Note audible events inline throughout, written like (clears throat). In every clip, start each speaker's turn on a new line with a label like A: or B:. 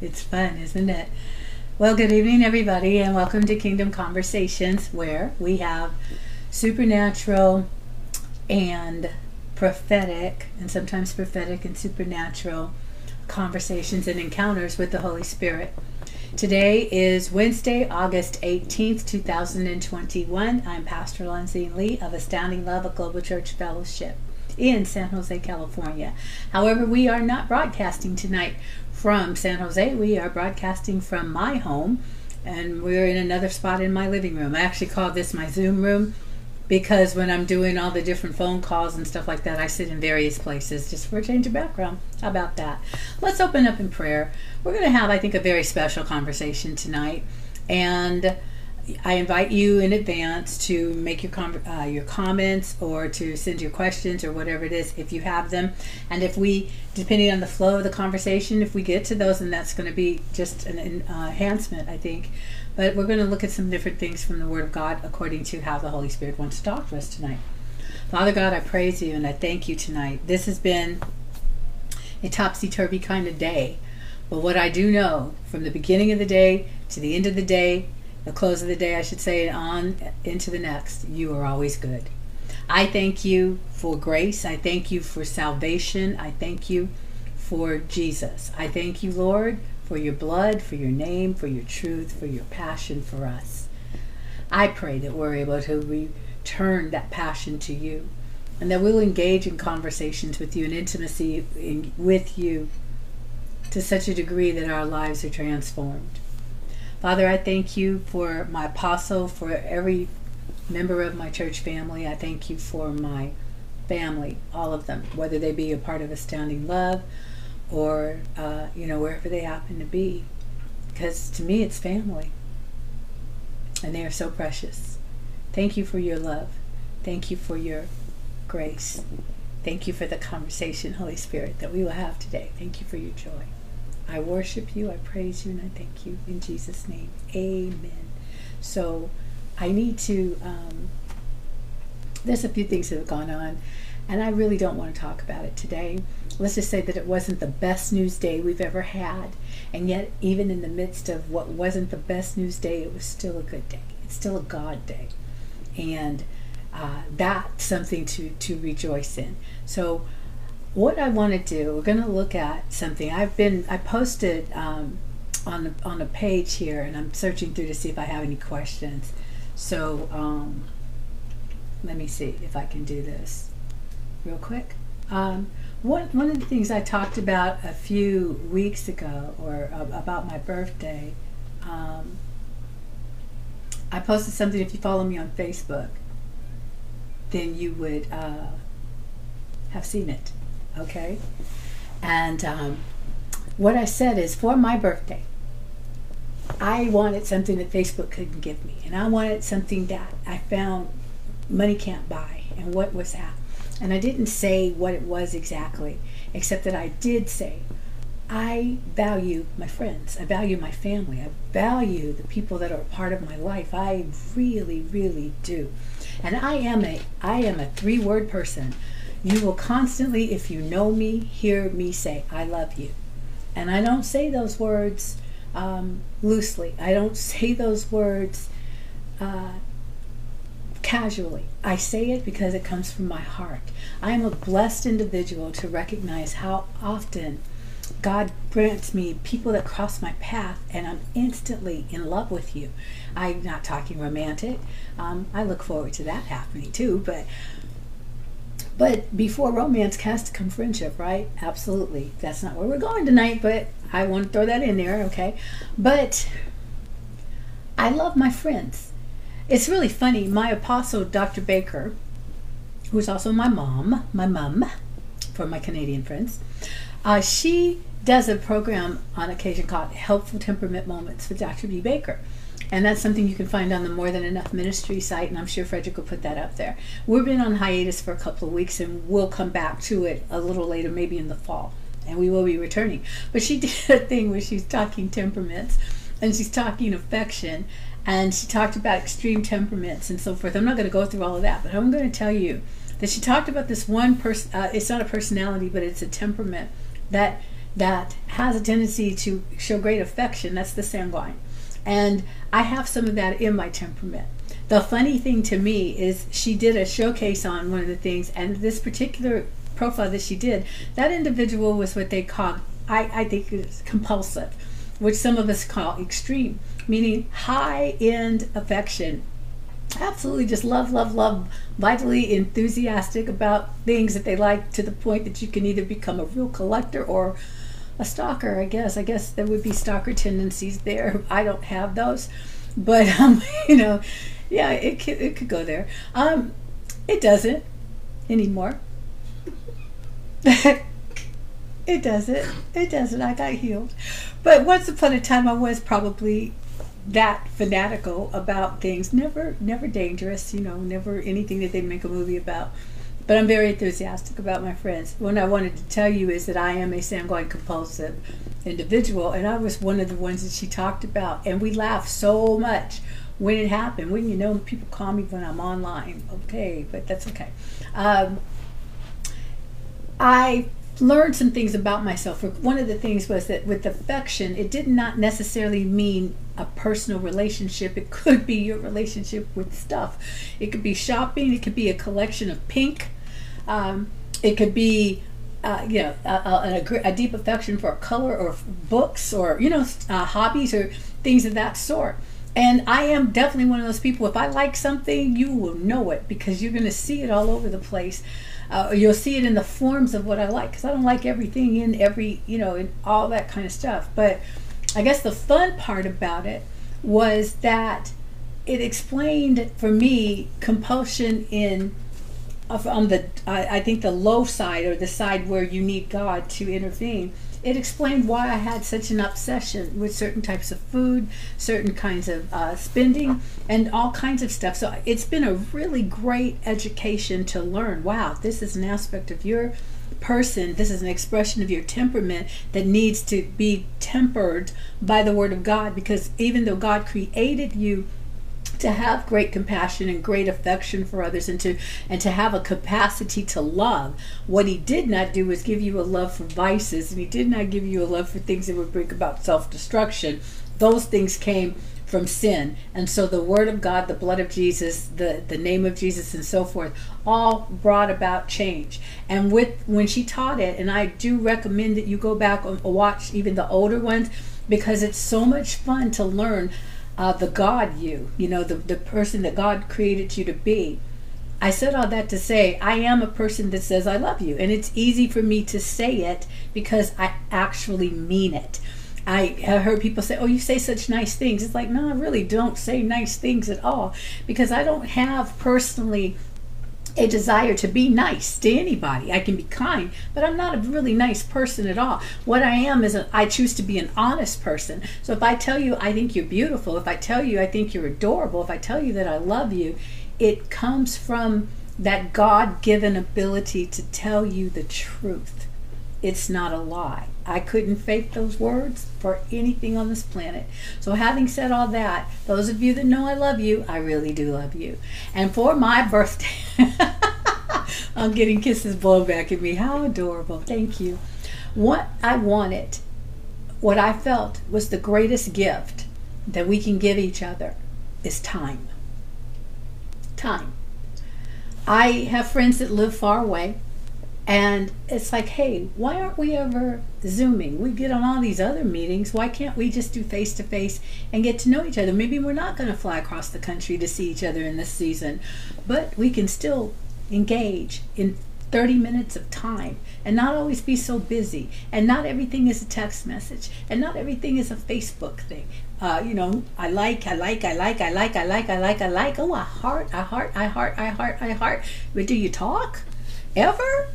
A: It's fun, isn't it? Well, good evening, everybody, and welcome to Kingdom Conversations, where we have supernatural and prophetic, and sometimes prophetic and supernatural conversations and encounters with the Holy Spirit. Today is Wednesday, August 18th, 2021. I'm Pastor Lindsay Lee of Astounding Love of Global Church Fellowship in San Jose, California. However, we are not broadcasting tonight from San Jose. We are broadcasting from my home, and we're in another spot in my living room. I actually call this my Zoom room because when I'm doing all the different phone calls and stuff like that, I sit in various places just for a change of background. How about that? Let's open up in prayer. We're going to have, I think, a very special conversation tonight. And I invite you in advance to make your com- uh, your comments or to send your questions or whatever it is if you have them. And if we, depending on the flow of the conversation, if we get to those, and that's going to be just an uh, enhancement, I think. But we're going to look at some different things from the Word of God according to how the Holy Spirit wants to talk to us tonight. Father God, I praise you and I thank you tonight. This has been a topsy turvy kind of day. But what I do know from the beginning of the day to the end of the day the close of the day, I should say, on into the next, you are always good. I thank you for grace. I thank you for salvation. I thank you for Jesus. I thank you, Lord, for your blood, for your name, for your truth, for your passion for us. I pray that we're able to return that passion to you and that we'll engage in conversations with you and intimacy in, with you to such a degree that our lives are transformed. Father, I thank you for my apostle, for every member of my church family. I thank you for my family, all of them, whether they be a part of Astounding Love or, uh, you know, wherever they happen to be. Because to me, it's family. And they are so precious. Thank you for your love. Thank you for your grace. Thank you for the conversation, Holy Spirit, that we will have today. Thank you for your joy. I worship you, I praise you, and I thank you in Jesus' name. Amen. So I need to, um, there's a few things that have gone on, and I really don't want to talk about it today. Let's just say that it wasn't the best news day we've ever had, and yet, even in the midst of what wasn't the best news day, it was still a good day. It's still a God day. And uh, that's something to, to rejoice in. So, what I want to do, we're going to look at something. I've been, I posted um, on the, on a page here, and I'm searching through to see if I have any questions. So um, let me see if I can do this real quick. Um, one, one of the things I talked about a few weeks ago, or uh, about my birthday, um, I posted something. If you follow me on Facebook, then you would uh, have seen it okay? And um, what I said is for my birthday, I wanted something that Facebook couldn't give me. And I wanted something that I found money can't buy. And what was that? And I didn't say what it was exactly, except that I did say, I value my friends. I value my family. I value the people that are part of my life. I really, really do. And I am a I am a three word person. You will constantly, if you know me, hear me say, I love you. And I don't say those words um, loosely, I don't (laughs) say those words uh, casually. I say it because it comes from my heart. I am a blessed individual to recognize how often God grants me people that cross my path and I'm instantly in love with you. I'm not talking romantic. Um, I look forward to that happening too, but but before romance has to come friendship, right? Absolutely. That's not where we're going tonight, but I want to throw that in there, okay? But I love my friends. It's really funny. My apostle, Dr. Baker, who's also my mom, my mom, for my Canadian friends, uh, she does a program on occasion called Helpful Temperament Moments with Dr. B. Baker. And that's something you can find on the More Than Enough Ministry site, and I'm sure Frederick will put that up there. We've been on hiatus for a couple of weeks, and we'll come back to it a little later, maybe in the fall, and we will be returning. But she (laughs) did a thing where she's talking temperaments, and she's talking affection, and she talked about extreme temperaments and so forth. I'm not going to go through all of that, but I'm going to tell you that she talked about this one person. Uh, it's not a personality, but it's a temperament that that has a tendency to show great affection. That's the sanguine. And I have some of that in my temperament. The funny thing to me is she did a showcase on one of the things, and this particular profile that she did, that individual was what they call, I, I think, is compulsive, which some of us call extreme, meaning high end affection absolutely just love, love, love, vitally enthusiastic about things that they like to the point that you can either become a real collector or a stalker, I guess. I guess there would be stalker tendencies there. I don't have those. But, (laughs) um, you know, yeah, it could, it could go there. Um, it doesn't anymore. (laughs) it doesn't. It doesn't. I got healed. But once upon a time, I was probably that fanatical about things. Never, never dangerous. You know, never anything that they make a movie about. But I'm very enthusiastic about my friends. What I wanted to tell you is that I am a sanguine compulsive individual, and I was one of the ones that she talked about. And we laughed so much when it happened. When you know, people call me when I'm online. Okay, but that's okay. Um, I learned some things about myself. One of the things was that with affection, it did not necessarily mean a personal relationship. It could be your relationship with stuff. It could be shopping. It could be a collection of pink. Um, it could be, uh, you know, a, a, a, deep affection for color or books or you know, uh, hobbies or things of that sort. And I am definitely one of those people. If I like something, you will know it because you're going to see it all over the place uh, you'll see it in the forms of what I like because I don't like everything in every you know in all that kind of stuff. But I guess the fun part about it was that it explained for me compulsion in on the I, I think the low side or the side where you need God to intervene it explained why I had such an obsession with certain types of food, certain kinds of uh, spending, and all kinds of stuff. So it's been a really great education to learn wow, this is an aspect of your person, this is an expression of your temperament that needs to be tempered by the Word of God because even though God created you to have great compassion and great affection for others and to and to have a capacity to love. What he did not do was give you a love for vices and he did not give you a love for things that would bring about self-destruction. Those things came from sin. And so the word of god the blood of jesus the the name of jesus and so forth all brought about change. And with when she taught it and i do recommend that you go back and watch even the older ones because it's so much fun to learn uh, the God you, you know, the, the person that God created you to be. I said all that to say I am a person that says I love you. And it's easy for me to say it because I actually mean it. I have heard people say, Oh, you say such nice things. It's like, No, I really don't say nice things at all because I don't have personally a desire to be nice to anybody. I can be kind, but I'm not a really nice person at all. What I am is a, I choose to be an honest person. So if I tell you I think you're beautiful, if I tell you I think you're adorable, if I tell you that I love you, it comes from that God given ability to tell you the truth. It's not a lie. I couldn't fake those words for anything on this planet. So, having said all that, those of you that know I love you, I really do love you. And for my birthday, (laughs) I'm getting kisses blown back at me. How adorable. Thank you. What I wanted, what I felt was the greatest gift that we can give each other is time. Time. I have friends that live far away. And it's like, hey, why aren't we ever Zooming? We get on all these other meetings. Why can't we just do face to face and get to know each other? Maybe we're not going to fly across the country to see each other in this season, but we can still engage in 30 minutes of time and not always be so busy. And not everything is a text message, and not everything is a Facebook thing. Uh, you know, I like, I like, I like, I like, I like, I like, I like. Oh, I heart, I heart, I heart, I heart, I heart. But do you talk? Ever?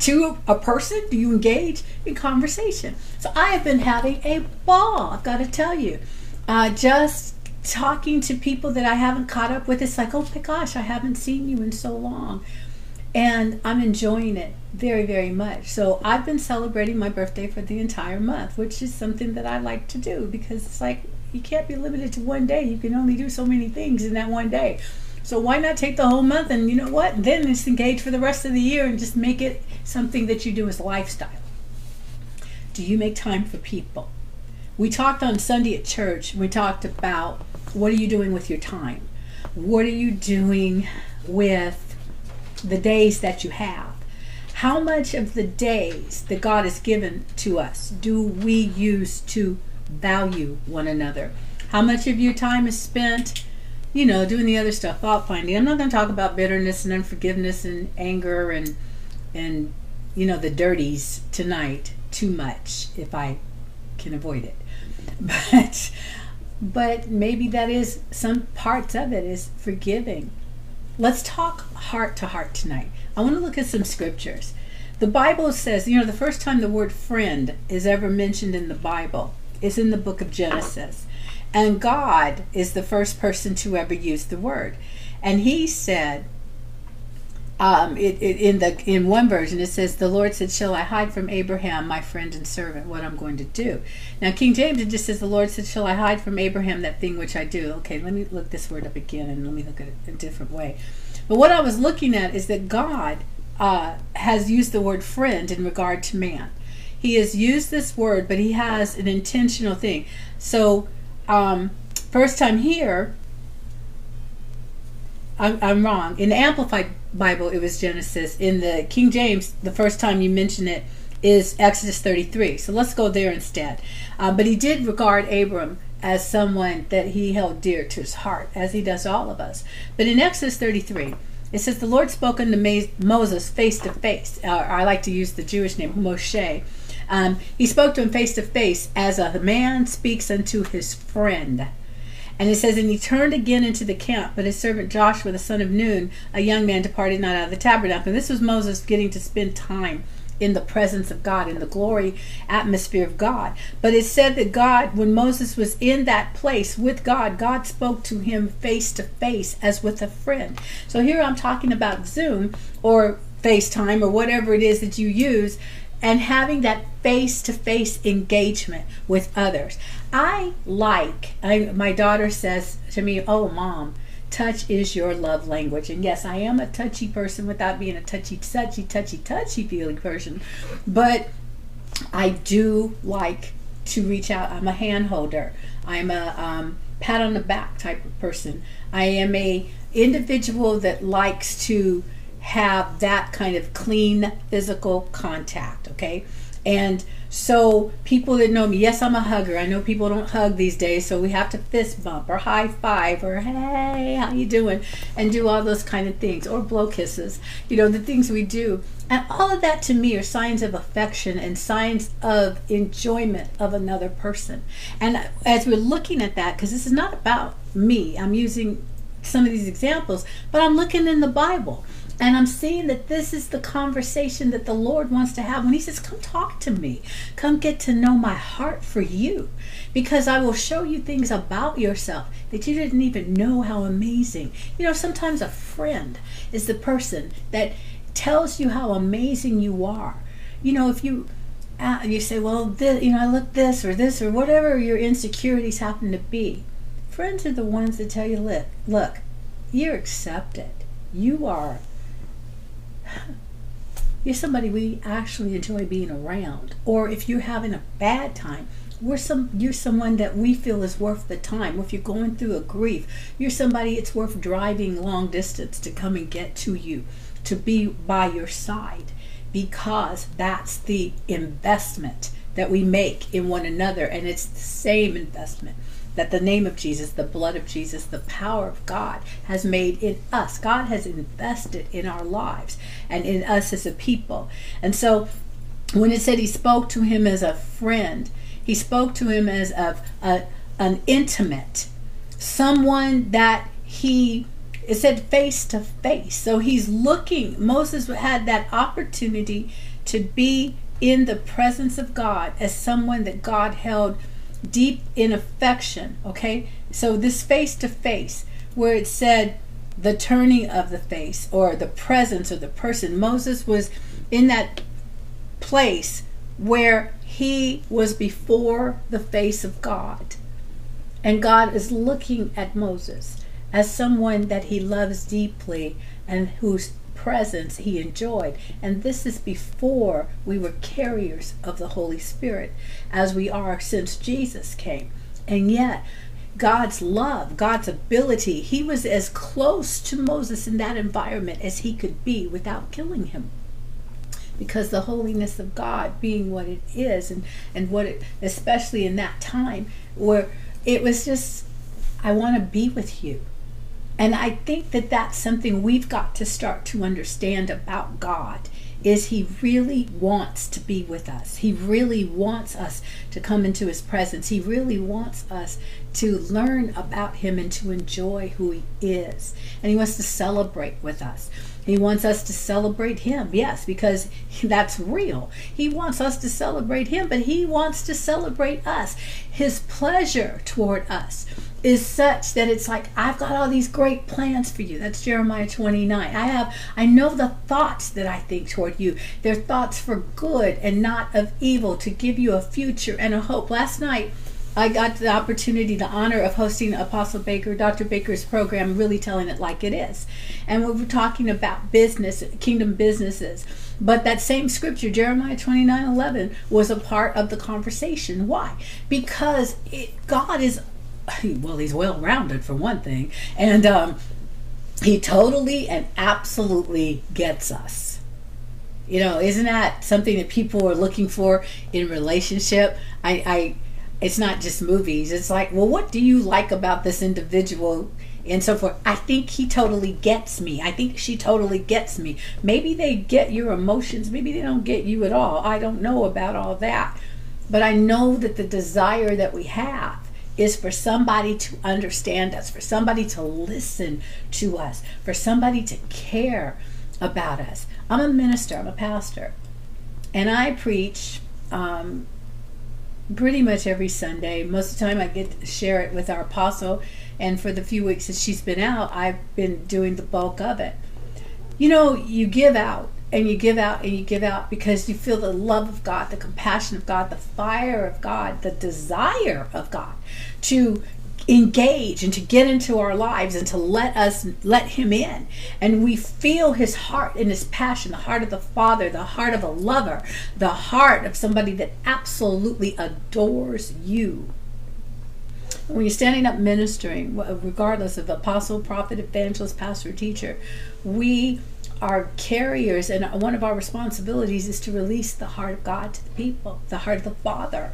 A: To a person? Do you engage in conversation? So I have been having a ball, I've got to tell you. Uh, just talking to people that I haven't caught up with. It's like, oh my gosh, I haven't seen you in so long. And I'm enjoying it very, very much. So I've been celebrating my birthday for the entire month, which is something that I like to do because it's like you can't be limited to one day. You can only do so many things in that one day. So why not take the whole month and you know what? Then just engage for the rest of the year and just make it something that you do as lifestyle. Do you make time for people? We talked on Sunday at church, we talked about what are you doing with your time? What are you doing with the days that you have? How much of the days that God has given to us do we use to value one another? How much of your time is spent, you know, doing the other stuff, fault finding? I'm not going to talk about bitterness and unforgiveness and anger and and you know the dirties tonight too much if I can avoid it. (laughs) But but maybe that is some parts of it is forgiving. Let's talk heart to heart tonight. I want to look at some scriptures. The Bible says, you know, the first time the word friend is ever mentioned in the Bible is in the book of Genesis. And God is the first person to ever use the word. And he said, um, it, it, in the in one version it says the Lord said, "Shall I hide from Abraham, my friend and servant, what I'm going to do?" Now King James it just says, "The Lord said, Shall I hide from Abraham that thing which I do?" Okay, let me look this word up again and let me look at it a different way. But what I was looking at is that God uh, has used the word friend in regard to man. He has used this word, but he has an intentional thing. So, um, first time here, I'm, I'm wrong. In the Amplified Bible, it was Genesis. In the King James, the first time you mention it is Exodus 33. So let's go there instead. Uh, but he did regard Abram as someone that he held dear to his heart, as he does all of us. But in Exodus 33, it says, The Lord spoke unto Moses face to face. I like to use the Jewish name, Moshe. Um, he spoke to him face to face as a man speaks unto his friend. And it says, And he turned again into the camp, but his servant Joshua, the son of Nun, a young man, departed not out of the tabernacle. And this was Moses getting to spend time in the presence of God, in the glory atmosphere of God. But it said that God, when Moses was in that place with God, God spoke to him face to face as with a friend. So here I'm talking about Zoom or FaceTime or whatever it is that you use and having that face to face engagement with others. I like, I, my daughter says to me, Oh, mom, touch is your love language. And yes, I am a touchy person without being a touchy, touchy, touchy, touchy feeling person. But I do like to reach out. I'm a hand holder. I'm a um, pat on the back type of person. I am a individual that likes to have that kind of clean physical contact. Okay, and so people that know me, yes, I'm a hugger. I know people don't hug these days, so we have to fist bump or high five or hey, how you doing, and do all those kind of things or blow kisses. You know the things we do, and all of that to me are signs of affection and signs of enjoyment of another person. And as we're looking at that, because this is not about me, I'm using some of these examples, but I'm looking in the Bible. And I'm seeing that this is the conversation that the Lord wants to have when He says, Come talk to me. Come get to know my heart for you. Because I will show you things about yourself that you didn't even know how amazing. You know, sometimes a friend is the person that tells you how amazing you are. You know, if you uh, you say, well, this, you know, I look this or this or whatever your insecurities happen to be. Friends are the ones that tell you, look, look, you're accepted. You are you're somebody we actually enjoy being around. Or if you're having a bad time, we're some you're someone that we feel is worth the time. Or If you're going through a grief, you're somebody it's worth driving long distance to come and get to you, to be by your side, because that's the investment that we make in one another, and it's the same investment that the name of Jesus, the blood of Jesus, the power of God has made in us. God has invested in our lives and in us as a people. And so when it said he spoke to him as a friend, he spoke to him as a, a an intimate, someone that he it said face to face. So he's looking. Moses had that opportunity to be in the presence of God as someone that God held deep in affection. Okay, so this face to face, where it said the turning of the face or the presence of the person, Moses was in that place where he was before the face of God. And God is looking at Moses as someone that he loves deeply and who's presence he enjoyed. And this is before we were carriers of the Holy Spirit, as we are since Jesus came. And yet, God's love, God's ability, he was as close to Moses in that environment as he could be without killing him because the holiness of God being what it is and and what it especially in that time where it was just I want to be with you and I think that that's something we've got to start to understand about God is he really wants to be with us. He really wants us to come into his presence. He really wants us to learn about him and to enjoy who he is. And he wants to celebrate with us. He wants us to celebrate him, yes, because (laughs) that's real. He wants us to celebrate him, but he wants to celebrate us. His pleasure toward us is such that it's like I've got all these great plans for you. That's Jeremiah 29. I have I know the thoughts that I think toward you. They're thoughts for good and not of evil to give you a future and a hope. Last night I got the opportunity, the honor of hosting Apostle Baker, Dr. Baker's program, really telling it like it is. And we were talking about business, kingdom businesses. But that same scripture, Jeremiah 29 11, was a part of the conversation. Why? Because it, God is, (laughs) well, He's well rounded for one thing. And um, He totally and absolutely gets us. You know, isn't that something that people are looking for in relationship? I, I it's not just movies. It's like, well, what do you like about this individual? and so forth. I think he totally gets me. I think she totally gets me. Maybe they get your emotions. Maybe they don't get you at all. I don't know about all that. But I know that the desire that we have is for somebody to understand us, for somebody to listen to us, for somebody to care about us. I'm a minister, I'm a pastor, and I preach um, pretty much every Sunday. Most of the time, I get to share it with our apostle, and for the few weeks that she's been out, I've been doing the bulk of it. You know, you give out and you give out and you give out because you feel the love of God, the compassion of God, the fire of God, the desire of God to engage and to get into our lives and to let us let him in. And we feel his heart and his passion the heart of the father the heart of a lover the heart of somebody that absolutely adores you. When you're standing up ministering regardless of apostle prophet evangelist pastor teacher we are carriers and one of our responsibilities is to release the heart of god to the people the heart of the father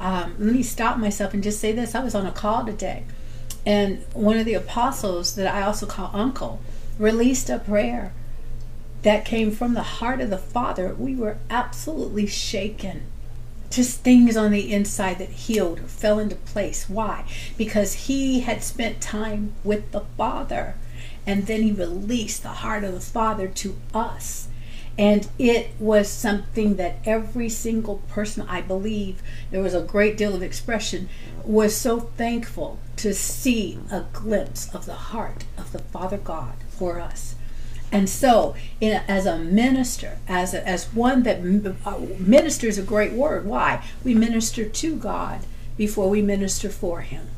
A: um, let me stop myself and just say this. I was on a call today, and one of the apostles that I also call uncle released a prayer that came from the heart of the Father. We were absolutely shaken. Just things on the inside that healed or fell into place. Why? Because he had spent time with the Father, and then he released the heart of the Father to us and it was something that every single person, I believe, there was a great deal of expression, was so thankful to see a glimpse of the heart of the Father God for us. And so, a, as a minister, as a, as one that uh, ministers a great word. Why? We minister to God before we minister for Him.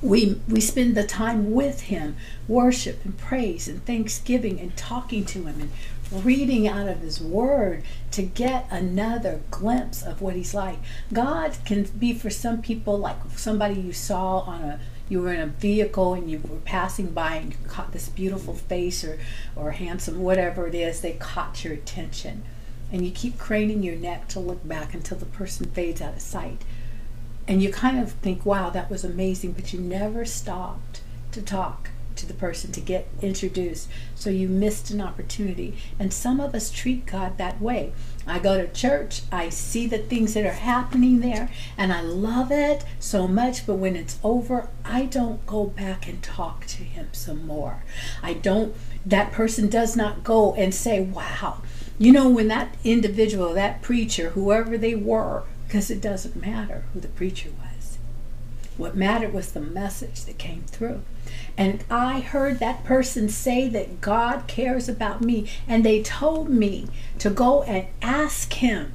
A: We we spend the time with Him, worship and praise and thanksgiving and talking to Him and reading out of his word to get another glimpse of what he's like. God can be for some people like somebody you saw on a you were in a vehicle and you were passing by and you caught this beautiful face or or handsome whatever it is they caught your attention. And you keep craning your neck to look back until the person fades out of sight. And you kind of think wow that was amazing but you never stopped to talk to the person to get introduced. So you missed an opportunity. And some of us treat God that way. I go to church, I see the things that are happening there, and I love it so much. But when it's over, I don't go back and talk to Him some more. I don't, that person does not go and say, wow. You know, when that individual, that preacher, whoever they were, because it doesn't matter who the preacher was. What mattered was the message that came through and I heard that person say that God cares about me, and they told me to go and ask Him,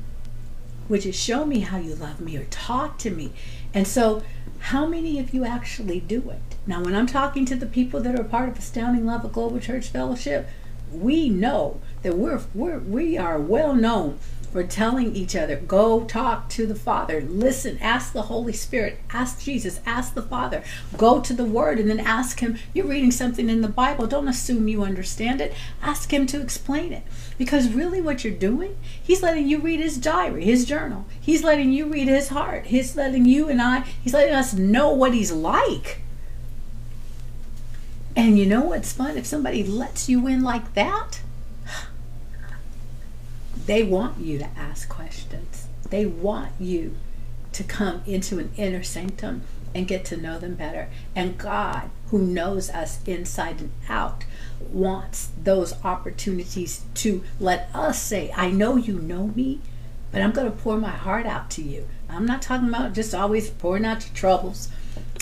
A: which is show me how you love me or talk to me. And so, how many of you actually do it? Now, when I'm talking to the people that are part of Astounding Love of Global Church Fellowship, we know that we're, we're we are well known for telling each other, go talk to the Father, listen, ask the Holy Spirit, ask Jesus, ask the Father, go to the Word, and then ask Him. You're reading something in the Bible, don't assume you understand it. Ask Him to explain it. Because really, what you're doing, He's letting you read His diary, His journal. He's letting you read His heart. He's letting you and I, He's letting us know what He's like. And you know what's fun? If somebody lets you in like that, they want you to ask questions. They want you to come into an inner sanctum and get to know them better. And God, who knows us inside and out, wants those opportunities to let us say, I know you know me, but I'm going to pour my heart out to you. I'm not talking about just always pouring out your troubles.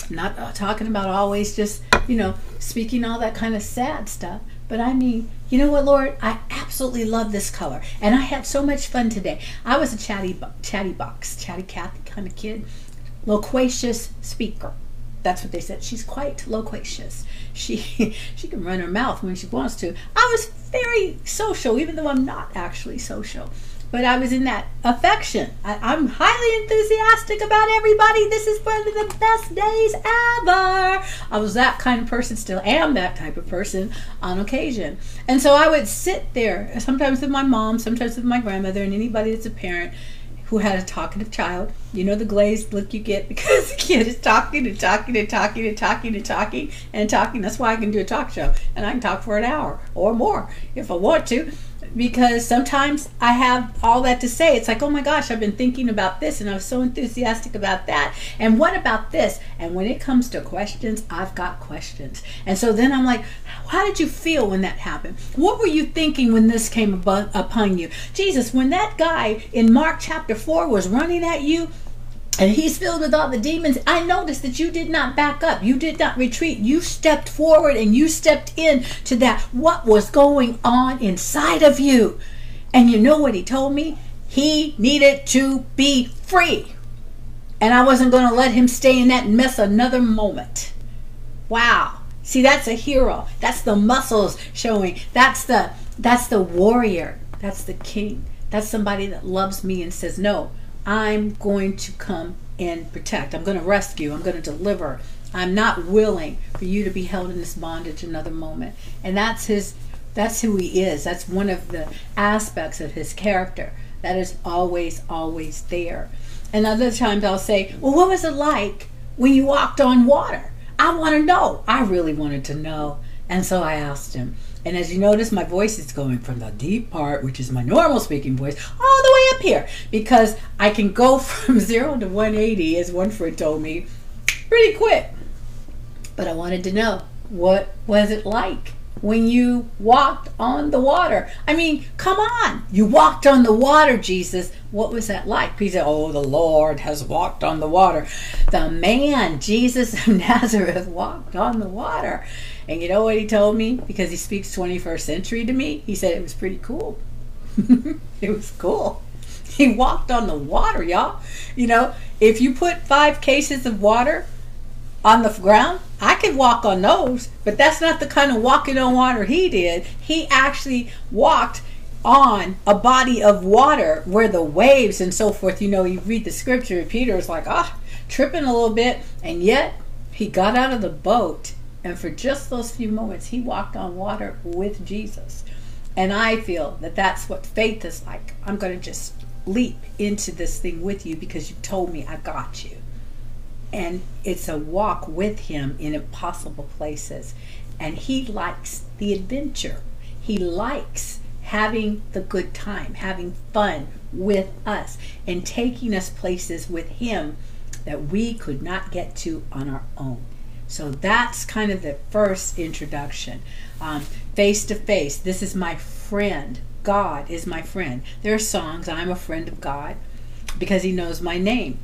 A: I'm not uh, talking about always just, you know, speaking all that kind of sad stuff. But I mean, you know what, Lord? I absolutely love this color, and I had so much fun today. I was a chatty, chatty box, chatty Cathy kind of kid, loquacious speaker. That's what they said. She's quite loquacious. She (laughs) she can run her mouth when she wants to. I was very social, even though I'm not actually social but I was in that affection. I, am highly enthusiastic about everybody. This is one of the best days ever. I was that kind of person, still am that type of person on occasion. And so I would sit there, sometimes with my mom, sometimes with my grandmother, and anybody that's a parent who had a talkative child. You know the glazed look you get (laughs) because the kid is talking and talking and talking and talking and talking and talking. That's why I can do a talk show and I can talk for an hour or more if I want to because sometimes I have all that to say. It's like, oh my gosh, I've been thinking about this and I was so enthusiastic about that. And what about this? And when it comes to questions, I've got questions. And so then I'm like, how did you feel when that happened? What were you thinking when this came upon you? Jesus, when that guy in Mark chapter 4 was running at you, and he's filled with all the demons. I noticed that you did not back up. You did not retreat. You stepped forward and you stepped in to that what was going on inside of you. And you know what he told me? He needed to be free. And I wasn't going to let him stay in that mess another moment. Wow. See, that's a hero. That's the muscles showing. That's the that's the warrior. That's the king. That's somebody that loves me and says, "No, I'm going to come and protect. I'm going to rescue. I'm going to deliver. I'm not willing for you to be held in this bondage another moment. And that's his that's who he is. That's one of the aspects of his character that is always always there. And other times I'll say, "Well, what was it like when you walked on water?" I want to know. I really wanted to know. And so I asked him. And as you notice, my voice is going from the deep part, which is my normal speaking voice, all the way up here because I can go (laughs) from zero to 180, as one friend told me, pretty quick. But I wanted to know what was it like when you walked on the water? I mean, come on, you walked on the water, Jesus. What was that like? He said, Oh, the Lord has walked on the water. The man, Jesus of (laughs) Nazareth, walked on the water. And you know what he told me? Because he speaks 21st century to me, he said it was pretty cool. (laughs) it was cool. He walked on the water, y'all. You know, if you put five cases of water on the ground, I could walk on those, but that's not the kind of walking on water he did. He actually walked on a body of water where the waves and so forth, you know, you read the scripture, Peter is like, ah, tripping a little bit, and yet he got out of the boat and for just those few moments, he walked on water with Jesus. And I feel that that's what faith is like. I'm going to just leap into this thing with you because you told me I got you. And it's a walk with him in impossible places. And he likes the adventure. He likes having the good time, having fun with us, and taking us places with him that we could not get to on our own. So that's kind of the first introduction. Um, face to face, this is my friend. God is my friend. There are songs, I'm a friend of God because he knows my name.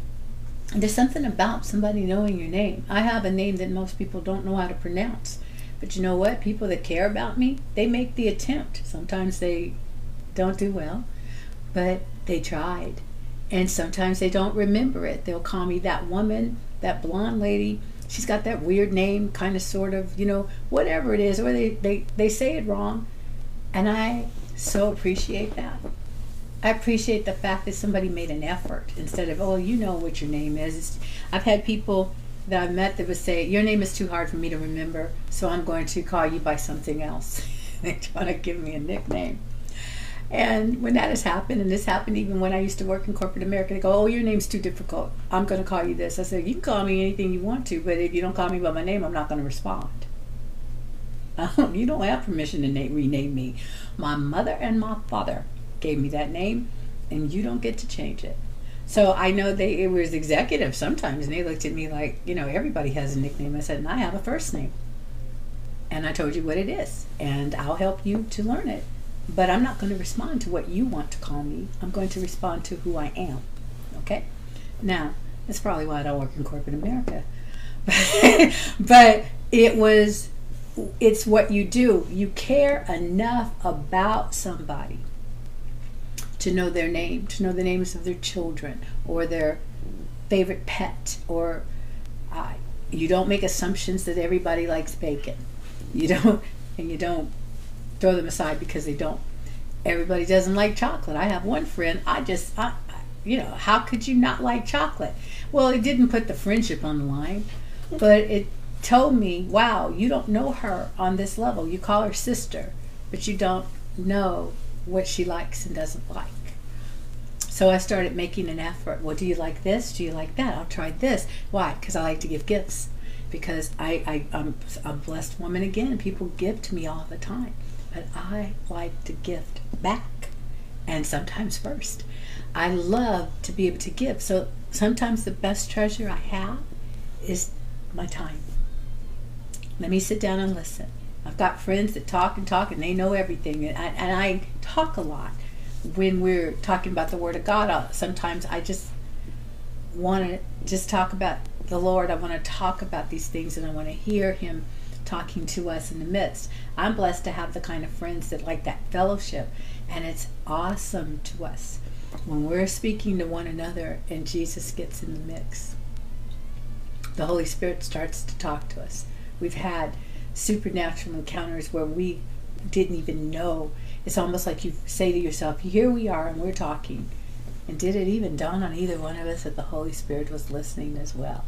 A: There's something about somebody knowing your name. I have a name that most people don't know how to pronounce. But you know what? People that care about me, they make the attempt. Sometimes they don't do well, but they tried. And sometimes they don't remember it. They'll call me that woman, that blonde lady she's got that weird name, kind of, sort of, you know, whatever it is, or they, they, they say it wrong. And I so appreciate that. I appreciate the fact that somebody made an effort instead of, oh, you know what your name is. I've had people that I've met that would say, your name is too hard for me to remember, so I'm going to call you by something else. (laughs) they try to give me a nickname. And when that has happened, and this happened even when I used to work in corporate America, they go, "Oh, your name's too difficult. I'm going to call you this." I said, "You can call me anything you want to, but if you don't call me by my name, I'm not going to respond." (laughs) You don't have permission to name, rename me. My mother and my father gave me that name, and you don't get to change it. So I know they it was executive sometimes, and they looked at me like, you know, everybody has a nickname. I said, and I have a first name, and I told you what it is, and I'll help you to learn it but I'm not going to respond to what you want to call me. I'm going to respond to who I am. Okay? Now, that's probably why I don't work in corporate America. (laughs) but it was, it's what you do. You care enough about somebody to know their name, to know the names of their children or their favorite pet, or uh, you don't make assumptions that everybody likes bacon. You don't, and you don't throw them aside because they don't. Everybody doesn't like chocolate. I have one friend, I just, I, you know, how could you not like chocolate? Well, it didn't put the friendship on the line, but it told me, wow, you don't know her on this level. You call her sister, but you don't know what she likes and doesn't like. So I started making an effort. Well, do you like this? Do you like that? I'll try this. Why? Because I like to give gifts. Because I, I, I'm a blessed woman again. People give to me all the time but I like to gift back and sometimes first. I love to be able to give. So sometimes the best treasure I have is my time. Let me sit down and listen. I've got friends that talk and talk and they know everything. And I, and I talk a lot when we're talking about the Word of God. Sometimes I just want to just talk about the Lord. I want to talk about these things and I want to hear Him talking to us in the midst. I'm blessed to have the kind of friends that like that fellowship, and it's awesome to us when we're speaking to one another and Jesus gets in the mix. The Holy Spirit starts to talk to us. We've had supernatural encounters where we didn't even know. It's almost like you say to yourself, Here we are, and we're talking. And did it even dawn on either one of us that the Holy Spirit was listening as well?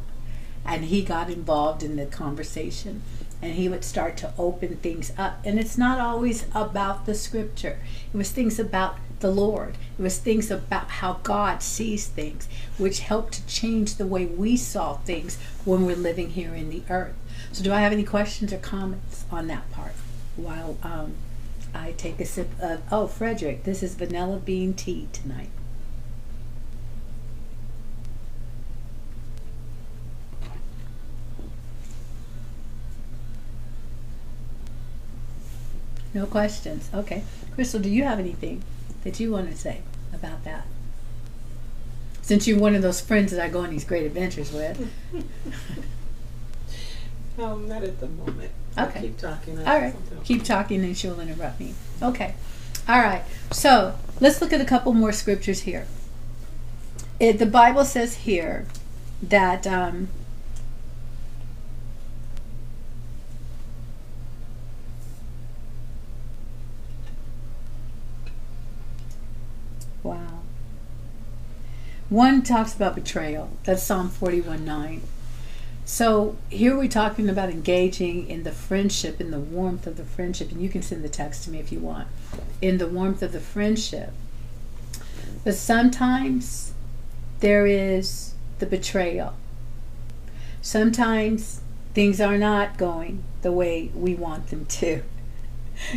A: And He got involved in the conversation and he would start to open things up. And it's not always about the scripture, it was things about the Lord, it was things about how God sees things, which helped to change the way we saw things when we're living here in the earth. So, do I have any questions or comments on that part while um, I take a sip of, oh, Frederick, this is vanilla bean tea tonight. No questions. Okay. Crystal, do you have anything that you want to say about that? Since you're one of those friends that I go on these great adventures with. (laughs)
B: um, not at the moment.
A: Okay.
B: keep talking.
A: All right. Keep talking and she'll interrupt me. Okay. All right. So let's look at a couple more scriptures here. It, the Bible says here that um, Wow. One talks about betrayal. That's Psalm 41 9. So here we're talking about engaging in the friendship, in the warmth of the friendship, and you can send the text to me if you want. In the warmth of the friendship. But sometimes there is the betrayal. Sometimes things are not going the way we want them to. (laughs)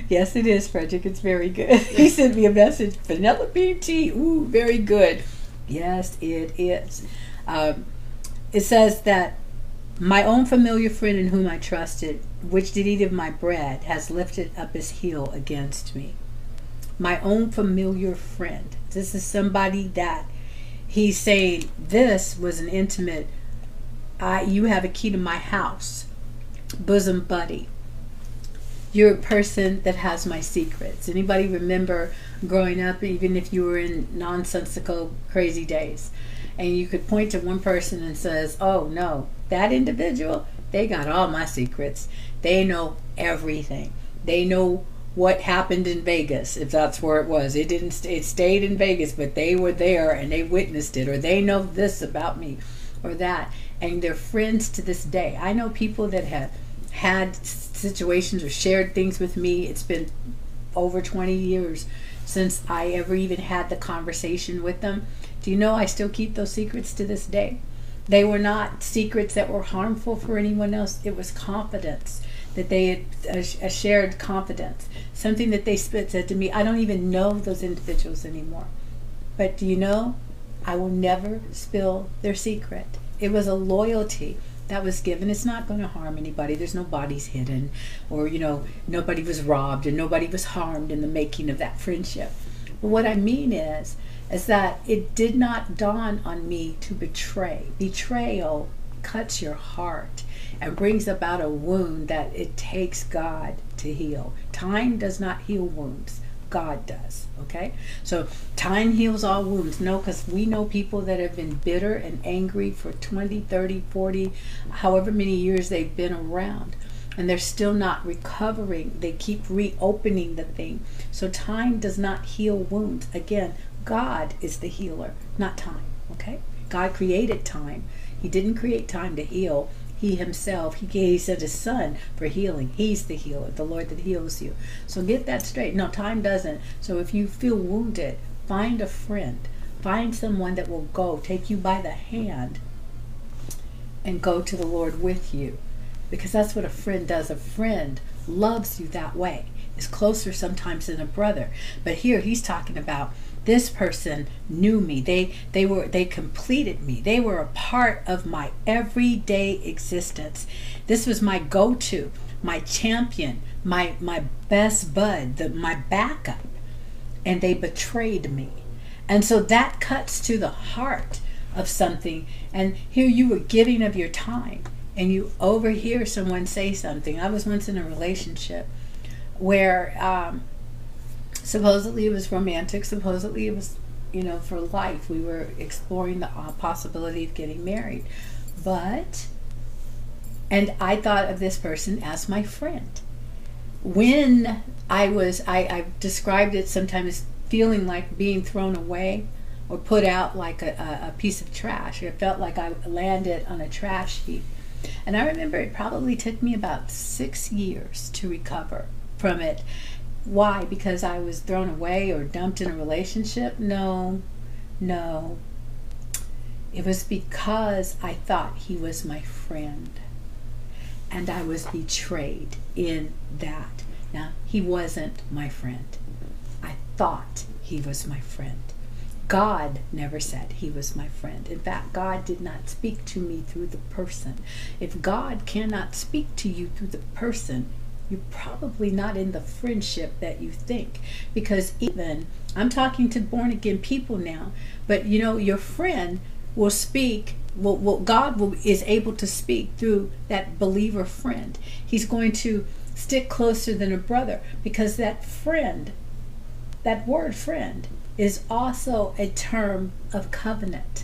A: Yes, it is, Frederick. It's very good. (laughs) he sent me a message. Vanilla bean tea. Ooh, very good. Yes, it is. Um, it says that my own familiar friend in whom I trusted, which did eat of my bread, has lifted up his heel against me. My own familiar friend. This is somebody that he's saying, This was an intimate, I, you have a key to my house, bosom buddy you're a person that has my secrets. Anybody remember growing up, even if you were in nonsensical, crazy days, and you could point to one person and says, "Oh no, that individual, they got all my secrets. They know everything. They know what happened in Vegas, if that's where it was. It didn't. St- it stayed in Vegas, but they were there and they witnessed it, or they know this about me, or that, and they're friends to this day. I know people that have had situations or shared things with me. It's been over 20 years since I ever even had the conversation with them. Do you know I still keep those secrets to this day? They were not secrets that were harmful for anyone else. It was confidence that they had a, a shared confidence, something that they spit said to me. I don't even know those individuals anymore. But do you know? I will never spill their secret. It was a loyalty that was given. It's not going to harm anybody. There's no bodies hidden, or, you know, nobody was robbed and nobody was harmed in the making of that friendship. But what I mean is, is that it did not dawn on me to betray. Betrayal cuts your heart and brings about a wound that it takes God to heal. Time does not heal wounds. God does. Okay? So time heals all wounds. No, because we know people that have been bitter and angry for 20, 30, 40, however many years they've been around. And they're still not recovering. They keep reopening the thing. So time does not heal wounds. Again, God is the healer, not time. Okay? God created time. He didn't create time to heal. He himself, he, he sent his son for healing. He's the healer, the Lord that heals you. So get that straight. No, time doesn't. So if you feel wounded, find a friend. Find someone that will go, take you by the hand, and go to the Lord with you. Because that's what a friend does. A friend loves you that way. Is closer sometimes than a brother. But here he's talking about this person knew me. They they were they completed me. They were a part of my everyday existence. This was my go-to my champion my my best bud the, my backup. And they betrayed me. And so that cuts to the heart of something. And here you were giving of your time. And you overhear someone say something. I was once in a relationship where um, supposedly it was romantic supposedly it was you know for life. We were exploring the uh, possibility of getting married. But and i thought of this person as my friend. When i was i i described it sometimes feeling like being thrown away or put out like a, a piece of trash. It felt like i landed on a trash heap. And i remember it probably took me about six years to recover from it why? Because I was thrown away or dumped in a relationship? No, no. It was because I thought he was my friend. And I was betrayed in that. Now, he wasn't my friend. I thought he was my friend. God never said he was my friend. In fact, God did not speak to me through the person. If God cannot speak to you through the person, you're probably not in the friendship that you think. Because even, I'm talking to born again people now, but you know, your friend will speak well, God will, is able to speak through that believer friend. He's going to stick closer than a brother because that friend, that word friend, is also a term of covenant.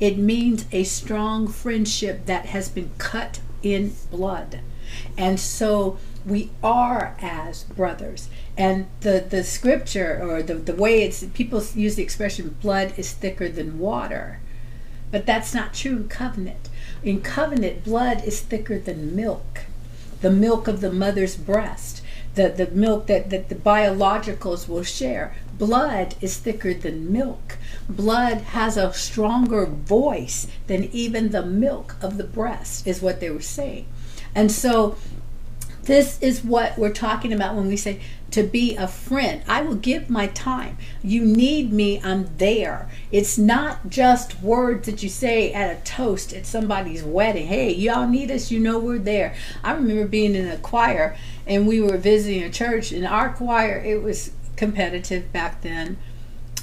A: It means a strong friendship that has been cut in blood. And so we are as brothers. And the, the scripture or the, the way it's people use the expression blood is thicker than water. But that's not true in covenant. In covenant, blood is thicker than milk. The milk of the mother's breast, the, the milk that, that the biologicals will share. Blood is thicker than milk. Blood has a stronger voice than even the milk of the breast, is what they were saying. And so this is what we're talking about when we say to be a friend. I will give my time. You need me, I'm there. It's not just words that you say at a toast at somebody's wedding. Hey, y'all need us, you know we're there. I remember being in a choir and we were visiting a church, and our choir, it was competitive back then.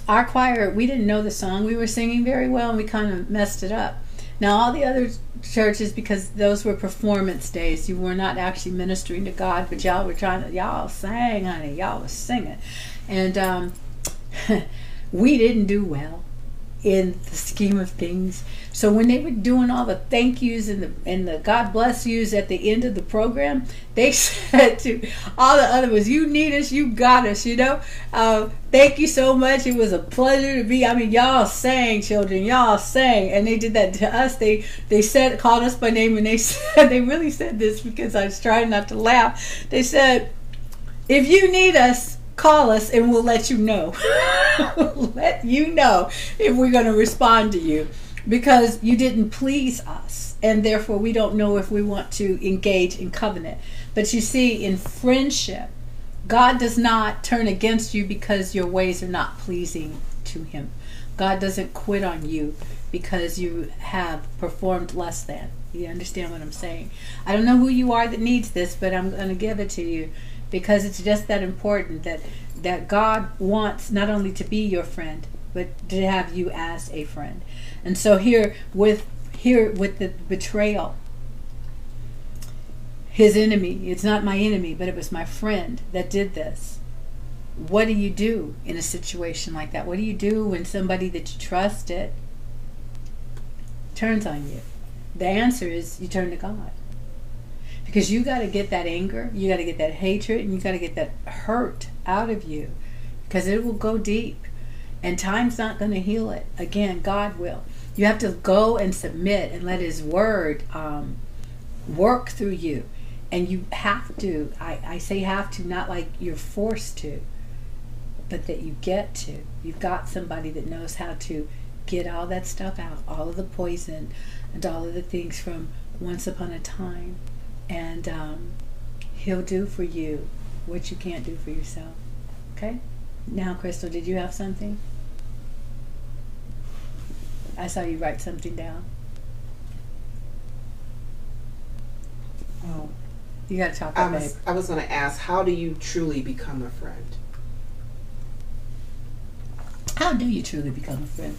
A: Our choir, we didn't know the song we were singing very well, and we kind of messed it up. Now, all the other churches, because those were performance days, you were not actually ministering to God, but y'all were trying to, y'all sang, honey, y'all was singing. And um, (laughs) we didn't do well. In the scheme of things. So when they were doing all the thank yous and the and the God bless yous at the end of the program, they (laughs) said to all the other ones, "You need us, you got us." You know, uh, thank you so much. It was a pleasure to be. I mean, y'all sang, children, y'all sang, and they did that to us. They they said called us by name, and they (laughs) said they really said this because I was trying not to laugh. They said, "If you need us." Call us and we'll let you know. (laughs) let you know if we're going to respond to you because you didn't please us and therefore we don't know if we want to engage in covenant. But you see, in friendship, God does not turn against you because your ways are not pleasing to Him. God doesn't quit on you because you have performed less than. You understand what I'm saying? I don't know who you are that needs this, but I'm going to give it to you because it's just that important that that God wants not only to be your friend but to have you as a friend. And so here with here with the betrayal his enemy, it's not my enemy, but it was my friend that did this. What do you do in a situation like that? What do you do when somebody that you trusted turns on you? The answer is you turn to God because you got to get that anger, you got to get that hatred, and you got to get that hurt out of you because it will go deep and time's not going to heal it. Again, God will. You have to go and submit and let His Word um, work through you. And you have to, I, I say have to, not like you're forced to, but that you get to. You've got somebody that knows how to get all that stuff out, all of the poison and all of the things from once upon a time and um, He'll do for you what you can't do for yourself. Okay? Now, Crystal, did you have something? I saw you write something down.
B: Oh.
A: You got to talk
B: I
A: about
B: was,
A: babe.
B: I was going to ask, how do you truly become a friend?
A: How do you truly become a friend?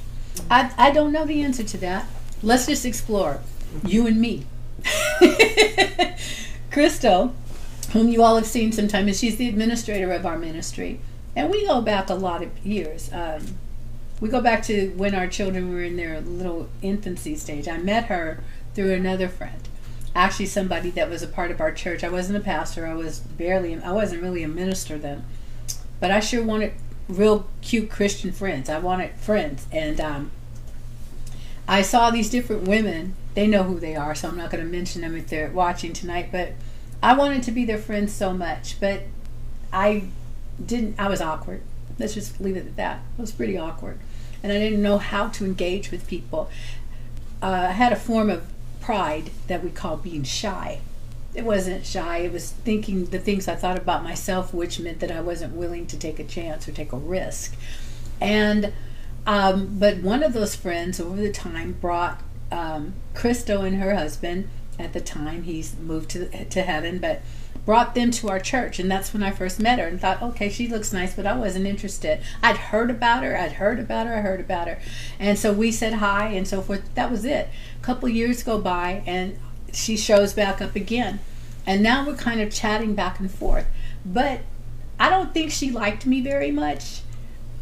A: I, I don't know the answer to that. Let's just explore. You and me. (laughs) Crystal, whom you all have seen sometime, and she's the administrator of our ministry. And we go back a lot of years. Um, we go back to when our children were in their little infancy stage. I met her through another friend, actually somebody that was a part of our church. I wasn't a pastor. I was barely. I wasn't really a minister then, but I sure wanted real cute Christian friends. I wanted friends, and um, I saw these different women. They know who they are, so I'm not going to mention them if they're watching tonight. But I wanted to be their friend so much, but I didn't. I was awkward. Let's just leave it at that. I was pretty awkward, and I didn't know how to engage with people. Uh, I had a form of pride that we call being shy. It wasn't shy. It was thinking the things I thought about myself, which meant that I wasn't willing to take a chance or take a risk. And um, but one of those friends over the time brought um, Crystal and her husband. At the time, he's moved to to heaven, but brought them to our church, and that's when I first met her and thought, okay, she looks nice, but I wasn't interested. I'd heard about her, I'd heard about her, I heard about her, and so we said hi and so forth. That was it. A couple years go by, and she shows back up again, and now we're kind of chatting back and forth, but I don't think she liked me very much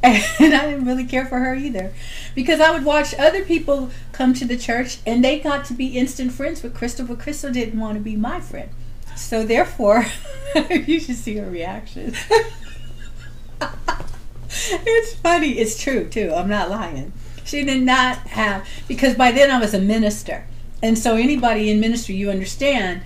A: (laughs) and I didn't really care for her either because I would watch other people come to the church and they got to be instant friends with Crystal, but Crystal didn't want to be my friend. So therefore, (laughs) you should see her reaction. (laughs) it's funny. It's true too. I'm not lying. She did not have because by then I was a minister, and so anybody in ministry, you understand,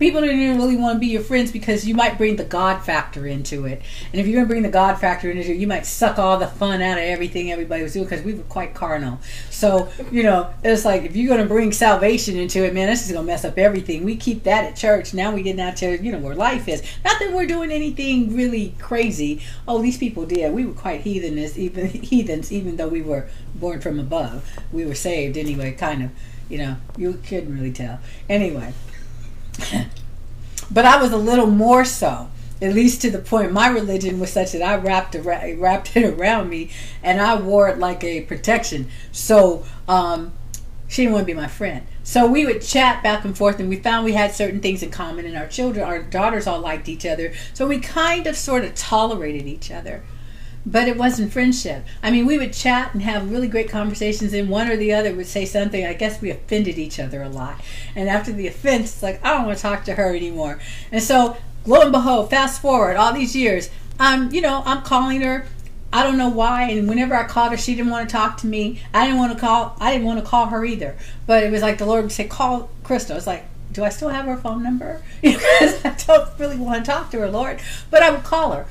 A: people didn't really want to be your friends because you might bring the God factor into it. And if you're going to bring the God factor into it, you might suck all the fun out of everything everybody was doing because we were quite carnal. So, you know, it's like if you're going to bring salvation into it, man, this is going to mess up everything. We keep that at church. Now we get out to, you know, where life is. Not that we're doing anything really crazy. Oh, these people did. We were quite heathenists, even (laughs) heathens, even though we were born from above. We were saved anyway, kind of. You know, you couldn't really tell. Anyway, (clears throat) but I was a little more so, at least to the point. My religion was such that I wrapped around, wrapped it around me, and I wore it like a protection. So um, she didn't want to be my friend. So we would chat back and forth, and we found we had certain things in common. And our children, our daughters, all liked each other. So we kind of, sort of tolerated each other. But it wasn't friendship. I mean, we would chat and have really great conversations, and one or the other would say something. I guess we offended each other a lot. And after the offense, it's like, I don't want to talk to her anymore. And so, lo and behold, fast forward all these years, I'm, you know, I'm calling her. I don't know why. And whenever I called her, she didn't want to talk to me. I didn't want to call. I didn't want to call her either. But it was like the Lord would say, "Call Crystal." It's like, do I still have her phone number? (laughs) Because I don't really want to talk to her, Lord. But I would call her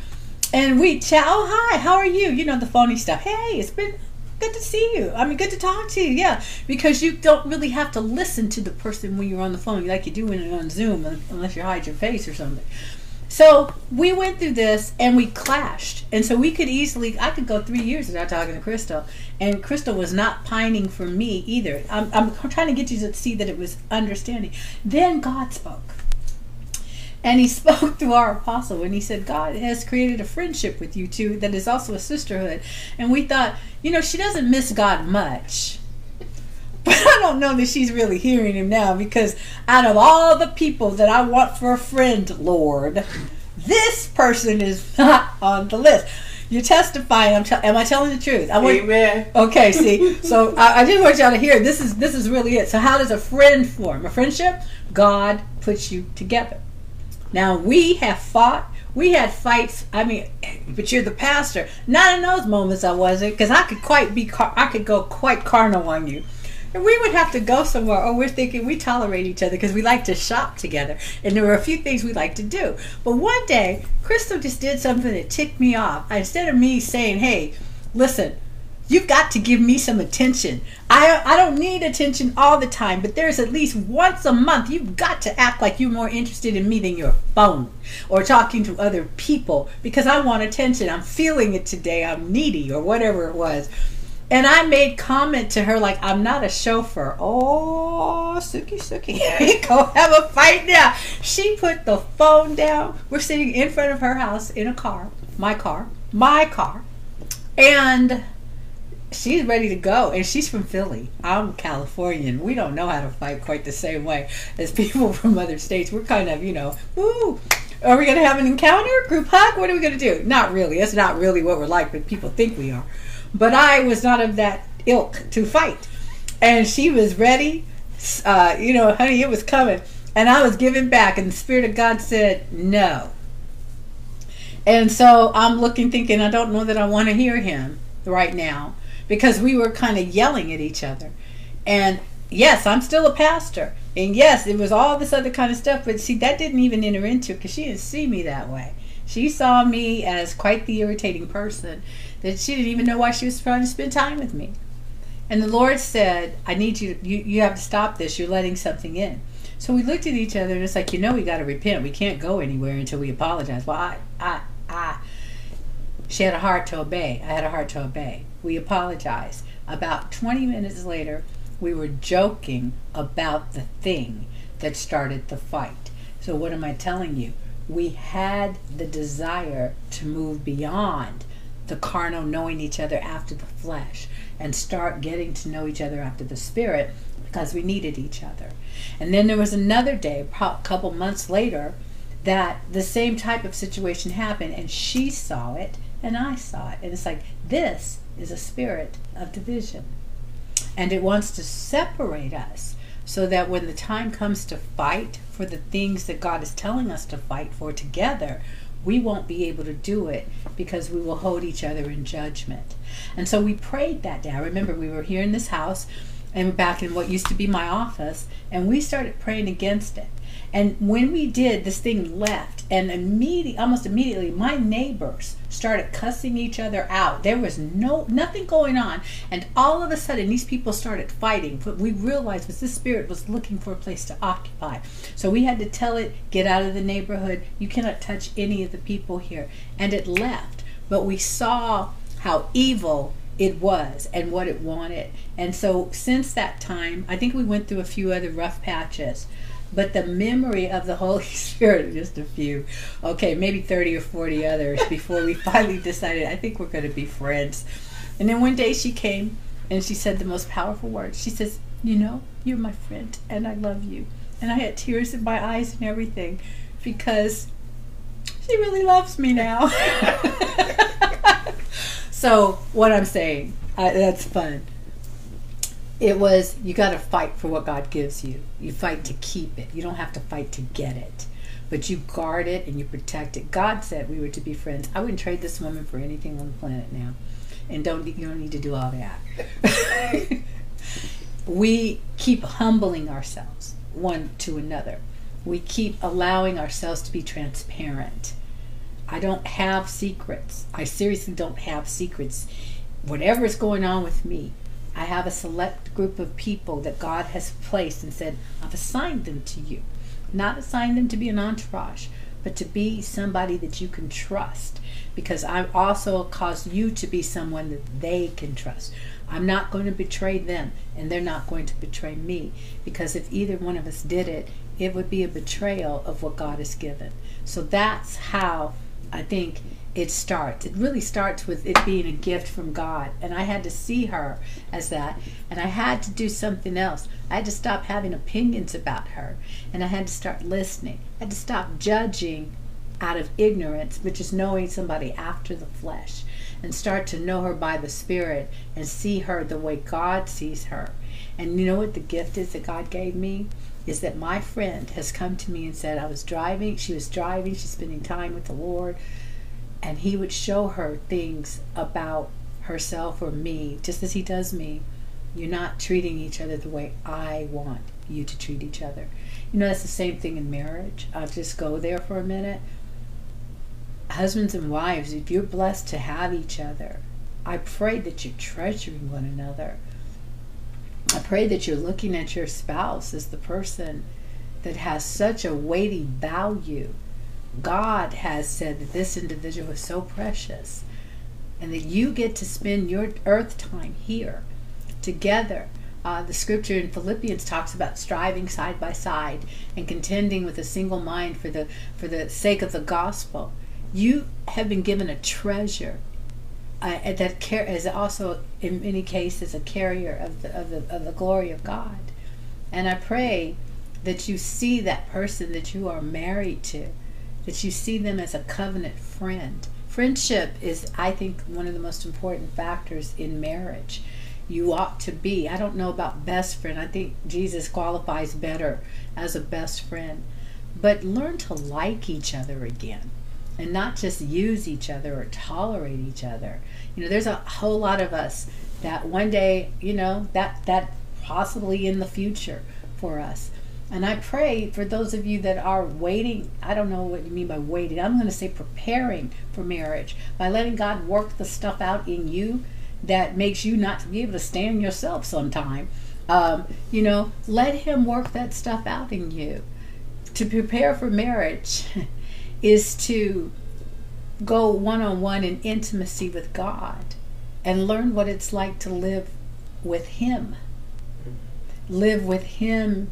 A: and we chat. Oh, hi, how are you? You know the phony stuff. Hey, it's been good to see you. I mean, good to talk to you. Yeah, because you don't really have to listen to the person when you're on the phone, like you do when you're on Zoom, unless you hide your face or something. So we went through this and we clashed, and so we could easily. I could go three years without talking to Crystal, and Crystal was not pining for me either. I'm, I'm trying to get you to see that it was understanding. Then God spoke and he (laughs) spoke to our apostle and he said, God has created a friendship with you two that is also a sisterhood. And we thought, you know, she doesn't miss God much. (laughs) But I don't know that she's really hearing him now because out of all the people that I want for a friend, Lord, this person is (laughs) not on the list. You're testifying. I'm te- am I telling the truth? I
B: want, Amen.
A: Okay, see, so I, I just want y'all to hear. This is this is really it. So, how does a friend form? A friendship? God puts you together. Now we have fought. We had fights. I mean, but you're the pastor. Not in those moments I wasn't, because I could quite be. Car- I could go quite carnal on you. And we would have to go somewhere, or we're thinking we tolerate each other because we like to shop together. And there were a few things we like to do. But one day, Crystal just did something that ticked me off. Instead of me saying, hey, listen, You've got to give me some attention. I, I don't need attention all the time, but there's at least once a month you've got to act like you're more interested in me than your phone or talking to other people because I want attention. I'm feeling it today. I'm needy or whatever it was. And I made comment to her like, I'm not a chauffeur. Oh, Suki, Suki, (laughs) you go, have a fight now. She put the phone down. We're sitting in front of her house in a car, my car, my car. And she's ready to go and she's from philly. I'm californian. We don't know how to fight quite the same way as people (laughs) from other states. We're kind of you know woo. Are we going to have an encounter? Group hug? What are we going to do? Not really. That's not really what we're like but people think we are. But i was not of that ilk to fight. And she was ready. Uh, you know honey it was coming. And i was giving back and the spirit of god said no. And so i'm looking thinking i don't know that i want to hear him right now because we were kind of yelling at each other. And yes, I'm still a pastor. And yes, it was all this other kind of stuff. But see, that didn't even enter into it because she didn't see me that way. She saw me as quite the irritating person that she didn't even know why she was trying to spend time with me. And the Lord said, I need you, you, you have to stop this. You're letting something in. So we looked at each other and it's like, you know, we got to repent. We can't go anywhere until we apologize. Well, I, I, I, she had a heart to obey. I had a heart to obey. We apologize. About 20 minutes later, we were joking about the thing that started the fight. So, what am I telling you? We had the desire to move beyond the carnal knowing each other after the flesh and start getting to know each other after the spirit because we needed each other. And then there was another day, a couple months later, that the same type of situation happened and she saw it and I saw it. And it's like, this is a spirit of division. And it wants to separate us so that when the time comes to fight for the things that God is telling us to fight for together, we won't be able to do it because we will hold each other in judgment. And so we prayed that day. I remember we were here in this house and back in what used to be my office, and we started praying against it. And when we did, this thing left, and immediately, almost immediately, my neighbors started cussing each other out. There was no nothing going on, and all of a sudden, these people started fighting. What we realized was this spirit was looking for a place to occupy. So we had to tell it, get out of the neighborhood. You cannot touch any of the people here, and it left. But we saw how evil it was and what it wanted. And so since that time, I think we went through a few other rough patches but the memory of the Holy (laughs) Spirit, just a few, okay, maybe 30 or 40 others before we finally decided, I think we're going to be friends. And then one day she came and she said the most powerful words. She says, You know, you're my friend and I love you. And I had tears in my eyes and everything because she really loves me now. (laughs) (laughs) So what I'm saying, uh, that's fun. It was you got to fight for what God gives you. You fight to keep it. You don't have to fight to get it, but you guard it and you protect it. God said we were to be friends. I wouldn't trade this woman for anything on the planet now, and don't you don't need to do all that. (laughs) we keep humbling ourselves one to another. We keep allowing ourselves to be transparent. I don't have secrets. I seriously don't have secrets. Whatever is going on with me, I have a select group of people that God has placed and said, I've assigned them to you. Not assigned them to be an entourage, but to be somebody that you can trust. Because I also caused you to be someone that they can trust. I'm not going to betray them, and they're not going to betray me. Because if either one of us did it, it would be a betrayal of what God has given. So that's how I think it starts. It really starts with it being a gift from God. And I had to see her as that. And I had to do something else. I had to stop having opinions about her. And I had to start listening. I had to stop judging out of ignorance, which is knowing somebody after the flesh. And start to know her by the Spirit and see her the way God sees her. And you know what the gift is that God gave me? Is that my friend has come to me and said, I was driving, she was driving, she's spending time with the Lord and he would show her things about herself or me, just as he does me. You're not treating each other the way I want you to treat each other. You know, that's the same thing in marriage. I'll just go there for a minute. Husbands and wives, if you're blessed to have each other, I pray that you're treasuring one another. I pray that you're looking at your spouse as the person that has such a weighty value God has said that this individual is so precious and that you get to spend your earth time here together. Uh, the scripture in Philippians talks about striving side by side and contending with a single mind for the for the sake of the gospel. You have been given a treasure uh, that care is also in many cases a carrier of the, of the of the glory of God. And I pray that you see that person that you are married to that you see them as a covenant friend. Friendship is, I think, one of the most important factors in marriage. You ought to be. I don't know about best friend. I think Jesus qualifies better as a best friend. But learn to like each other again and not just use each other or tolerate each other. You know, there's a whole lot of us that one day, you know, that that possibly in the future for us and I pray for those of you that are waiting, I don't know what you mean by waiting. I'm going to say preparing for marriage by letting God work the stuff out in you that makes you not be able to stand yourself sometime. Um, you know, let Him work that stuff out in you. To prepare for marriage (laughs) is to go one on one in intimacy with God and learn what it's like to live with Him. Live with Him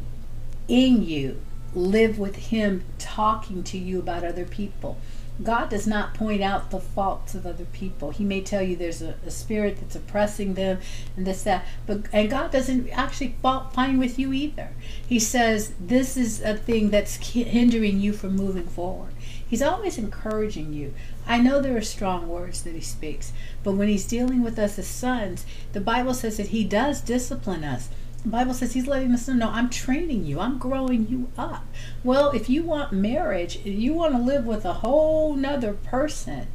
A: in you. Live with Him talking to you about other people. God does not point out the faults of other people. He may tell you there's a, a spirit that's oppressing them and this, that. But and God doesn't actually fault find with you either. He says this is a thing that's hindering you from moving forward. He's always encouraging you. I know there are strong words that he speaks, but when he's dealing with us as sons, the Bible says that he does discipline us. Bible says he's letting us know, I'm training you, I'm growing you up. Well, if you want marriage, you want to live with a whole nother person,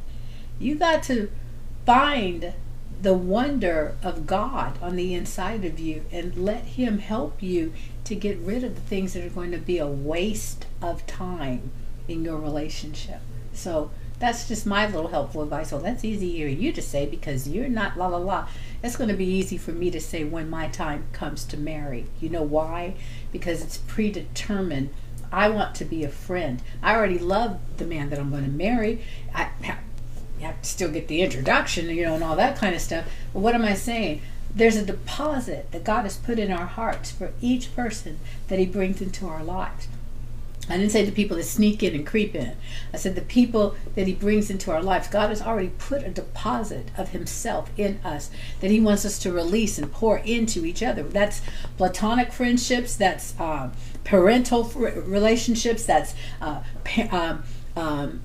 A: you got to find the wonder of God on the inside of you and let him help you to get rid of the things that are going to be a waste of time in your relationship. So that's just my little helpful advice. Well, that's easy for you to say because you're not la la la. It's going to be easy for me to say when my time comes to marry. You know why? Because it's predetermined. I want to be a friend. I already love the man that I'm going to marry. I have to still get the introduction, you know, and all that kind of stuff. But what am I saying? There's a deposit that God has put in our hearts for each person that He brings into our lives. I didn't say the people that sneak in and creep in. I said the people that He brings into our lives. God has already put a deposit of Himself in us that He wants us to release and pour into each other. That's platonic friendships, that's uh, parental relationships, that's uh, um, um,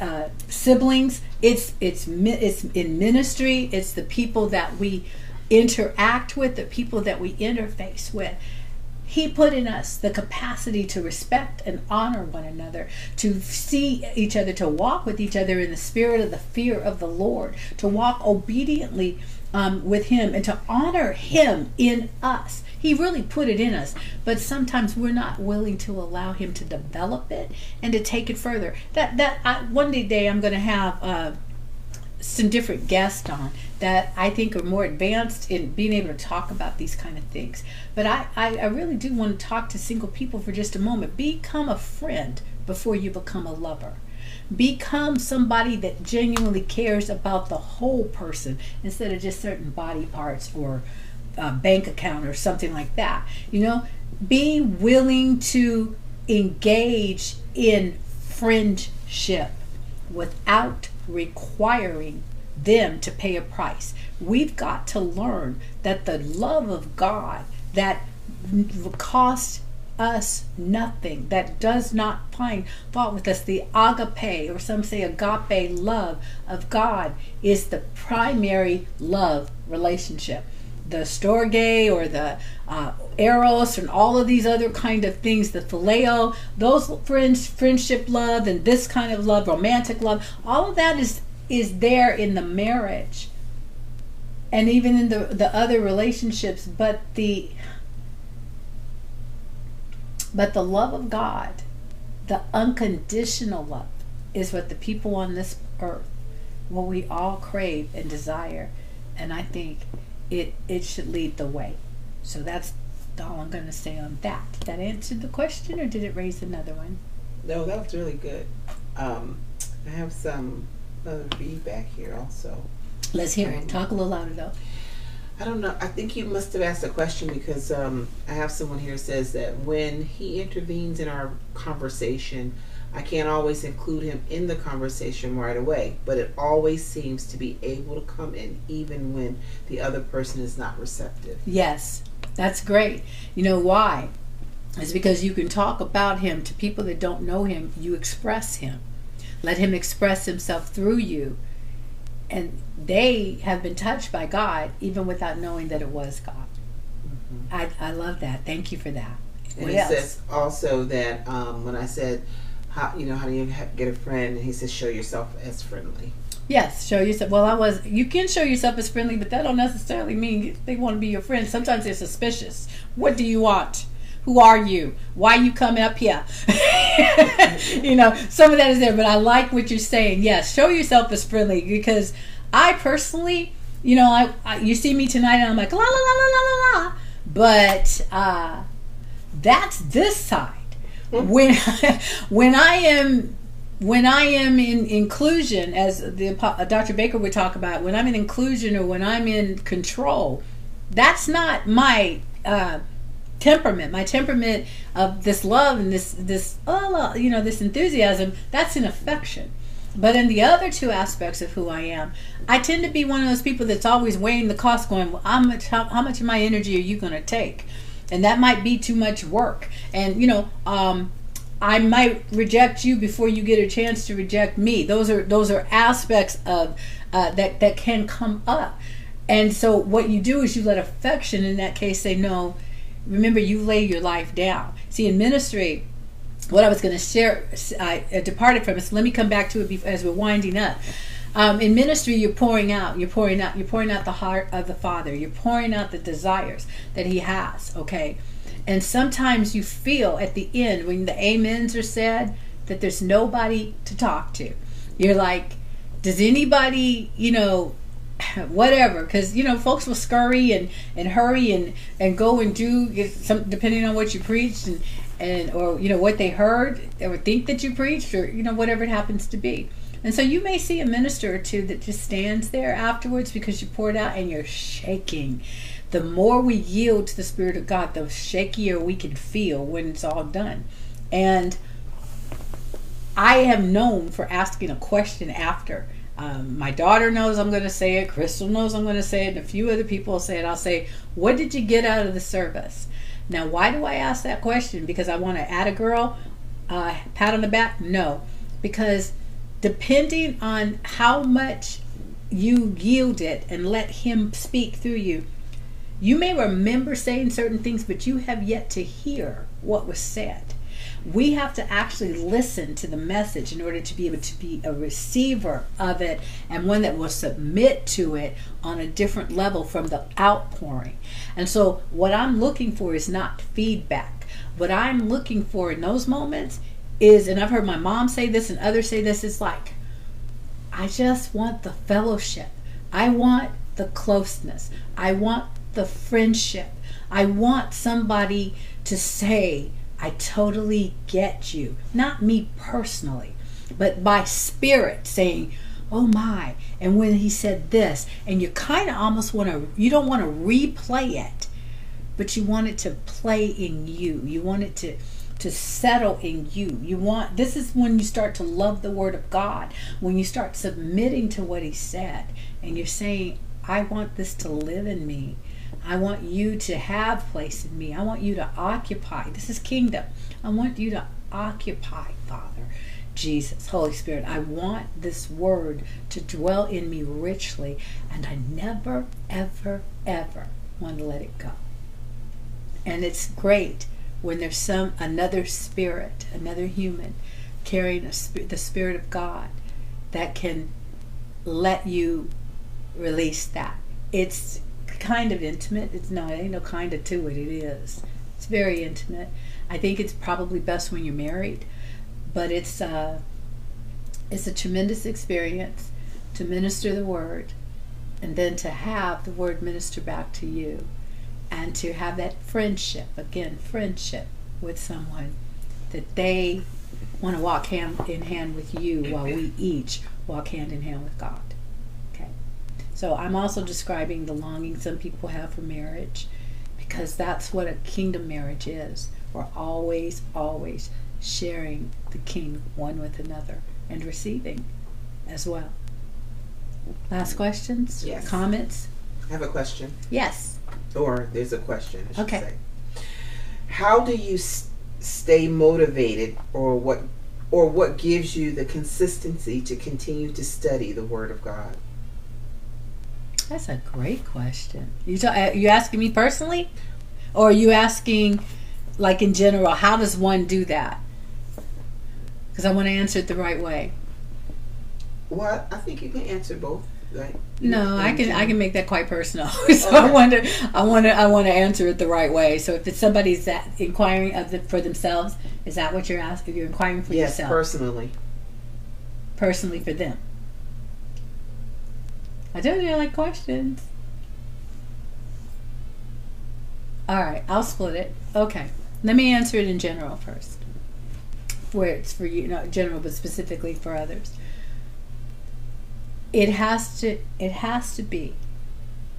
A: uh, siblings. It's it's it's in ministry. It's the people that we interact with, the people that we interface with. He put in us the capacity to respect and honor one another, to see each other, to walk with each other in the spirit of the fear of the Lord, to walk obediently um, with Him, and to honor Him in us. He really put it in us, but sometimes we're not willing to allow Him to develop it and to take it further. That that I, one day I'm going to have. Uh, some different guests on that I think are more advanced in being able to talk about these kind of things. But I, I, I, really do want to talk to single people for just a moment. Become a friend before you become a lover. Become somebody that genuinely cares about the whole person instead of just certain body parts or uh, bank account or something like that. You know, be willing to engage in friendship without requiring them to pay a price. We've got to learn that the love of God that costs us nothing, that does not find fault with us, the agape, or some say agape love of God, is the primary love relationship. The storge or the uh, eros and all of these other kind of things, the phileo, those friends, friendship love and this kind of love, romantic love, all of that is is there in the marriage and even in the the other relationships, but the but the love of God, the unconditional love, is what the people on this earth, what we all crave and desire, and I think it it should lead the way. So that's all I'm going to say on that. Did that answer the question, or did it raise another one?
B: No, that was really good. Um, I have some other feedback here also.
A: Let's hear it. Talk a little louder though.
B: I don't know. I think you must have asked a question because um, I have someone here says that when he intervenes in our conversation, I can't always include him in the conversation right away, but it always seems to be able to come in even when the other person is not receptive.
A: Yes. That's great. You know why? It's because you can talk about him to people that don't know him. You express him. Let him express himself through you. And they have been touched by God even without knowing that it was God. Mm-hmm. I, I love that. Thank you for that.
B: And what he else? says also that um, when I said, how you know how do you get a friend, and he says, show yourself as friendly.
A: Yes, show yourself. Well, I was. You can show yourself as friendly, but that don't necessarily mean they want to be your friend. Sometimes they're suspicious. What do you want? Who are you? Why you come up here? (laughs) you know, some of that is there, but I like what you're saying. Yes, show yourself as friendly because I personally, you know, I, I you see me tonight and I'm like la la la la la la la, but uh, that's this side. Hmm? When (laughs) when I am when I am in inclusion, as the uh, Dr. Baker would talk about, when I'm in inclusion or when I'm in control, that's not my uh, temperament. My temperament of this love and this this oh you know this enthusiasm. That's an affection. But in the other two aspects of who I am, I tend to be one of those people that's always weighing the cost, going, well, how much how, how much of my energy are you going to take? And that might be too much work. And you know, um, I might reject you before you get a chance to reject me. Those are those are aspects of uh, that that can come up. And so what you do is you let affection in that case say no. Remember, you lay your life down. See, in ministry, what I was going to share, I departed from it. So let me come back to it as we're winding up. Um, in ministry, you're pouring out, you're pouring out, you're pouring out the heart of the Father. You're pouring out the desires that He has. Okay and sometimes you feel at the end when the amens are said that there's nobody to talk to. You're like, does anybody, you know, (coughs) whatever because you know folks will scurry and and hurry and and go and do some depending on what you preached and and or you know what they heard or think that you preached or you know whatever it happens to be and so you may see a minister or two that just stands there afterwards because you poured out and you're shaking the more we yield to the Spirit of God, the shakier we can feel when it's all done. And I am known for asking a question after. Um, my daughter knows I'm going to say it. Crystal knows I'm going to say it. And a few other people will say it. I'll say, What did you get out of the service? Now, why do I ask that question? Because I want to add a girl, uh, pat on the back? No. Because depending on how much you yield it and let Him speak through you, you may remember saying certain things, but you have yet to hear what was said. We have to actually listen to the message in order to be able to be a receiver of it and one that will submit to it on a different level from the outpouring. And so, what I'm looking for is not feedback. What I'm looking for in those moments is, and I've heard my mom say this and others say this, it's like, I just want the fellowship. I want the closeness. I want the friendship. I want somebody to say, I totally get you. Not me personally, but by spirit saying, oh my. And when he said this, and you kind of almost want to, you don't want to replay it, but you want it to play in you. You want it to to settle in you. You want this is when you start to love the word of God, when you start submitting to what he said and you're saying, I want this to live in me. I want you to have place in me. I want you to occupy. This is kingdom. I want you to occupy, Father. Jesus, Holy Spirit, I want this word to dwell in me richly, and I never, ever, ever want to let it go. And it's great when there's some another spirit, another human carrying a, the spirit of God that can let you release that. It's kind of intimate. It's no, ain't no kind of to it. It is. It's very intimate. I think it's probably best when you're married, but it's uh, it's a tremendous experience to minister the word, and then to have the word minister back to you and to have that friendship again friendship with someone that they want to walk hand in hand with you while we each walk hand in hand with God. So I'm also describing the longing some people have for marriage because that's what a kingdom marriage is. We're always, always sharing the king one with another and receiving as well. Last questions?
B: Yes.
A: Comments?
B: I have a question.
A: Yes
B: or there's a question. I
A: okay.
B: Say. How do you s- stay motivated, or what, or what gives you the consistency to continue to study the Word of God?
A: That's a great question. You ta- uh, you asking me personally, or are you asking, like in general, how does one do that? Because I want to answer it the right way.
B: Well, I think you can answer both. Right.
A: No, I can I can make that quite personal. (laughs) so okay. I want to I want to I want to answer it the right way. So if it's somebody's that inquiring of the, for themselves, is that what you're asking? You're inquiring for
B: yes,
A: yourself.
B: personally.
A: Personally for them. I told you I like questions. All right, I'll split it. Okay, let me answer it in general first, where it's for you, not general, but specifically for others. It has to it has to be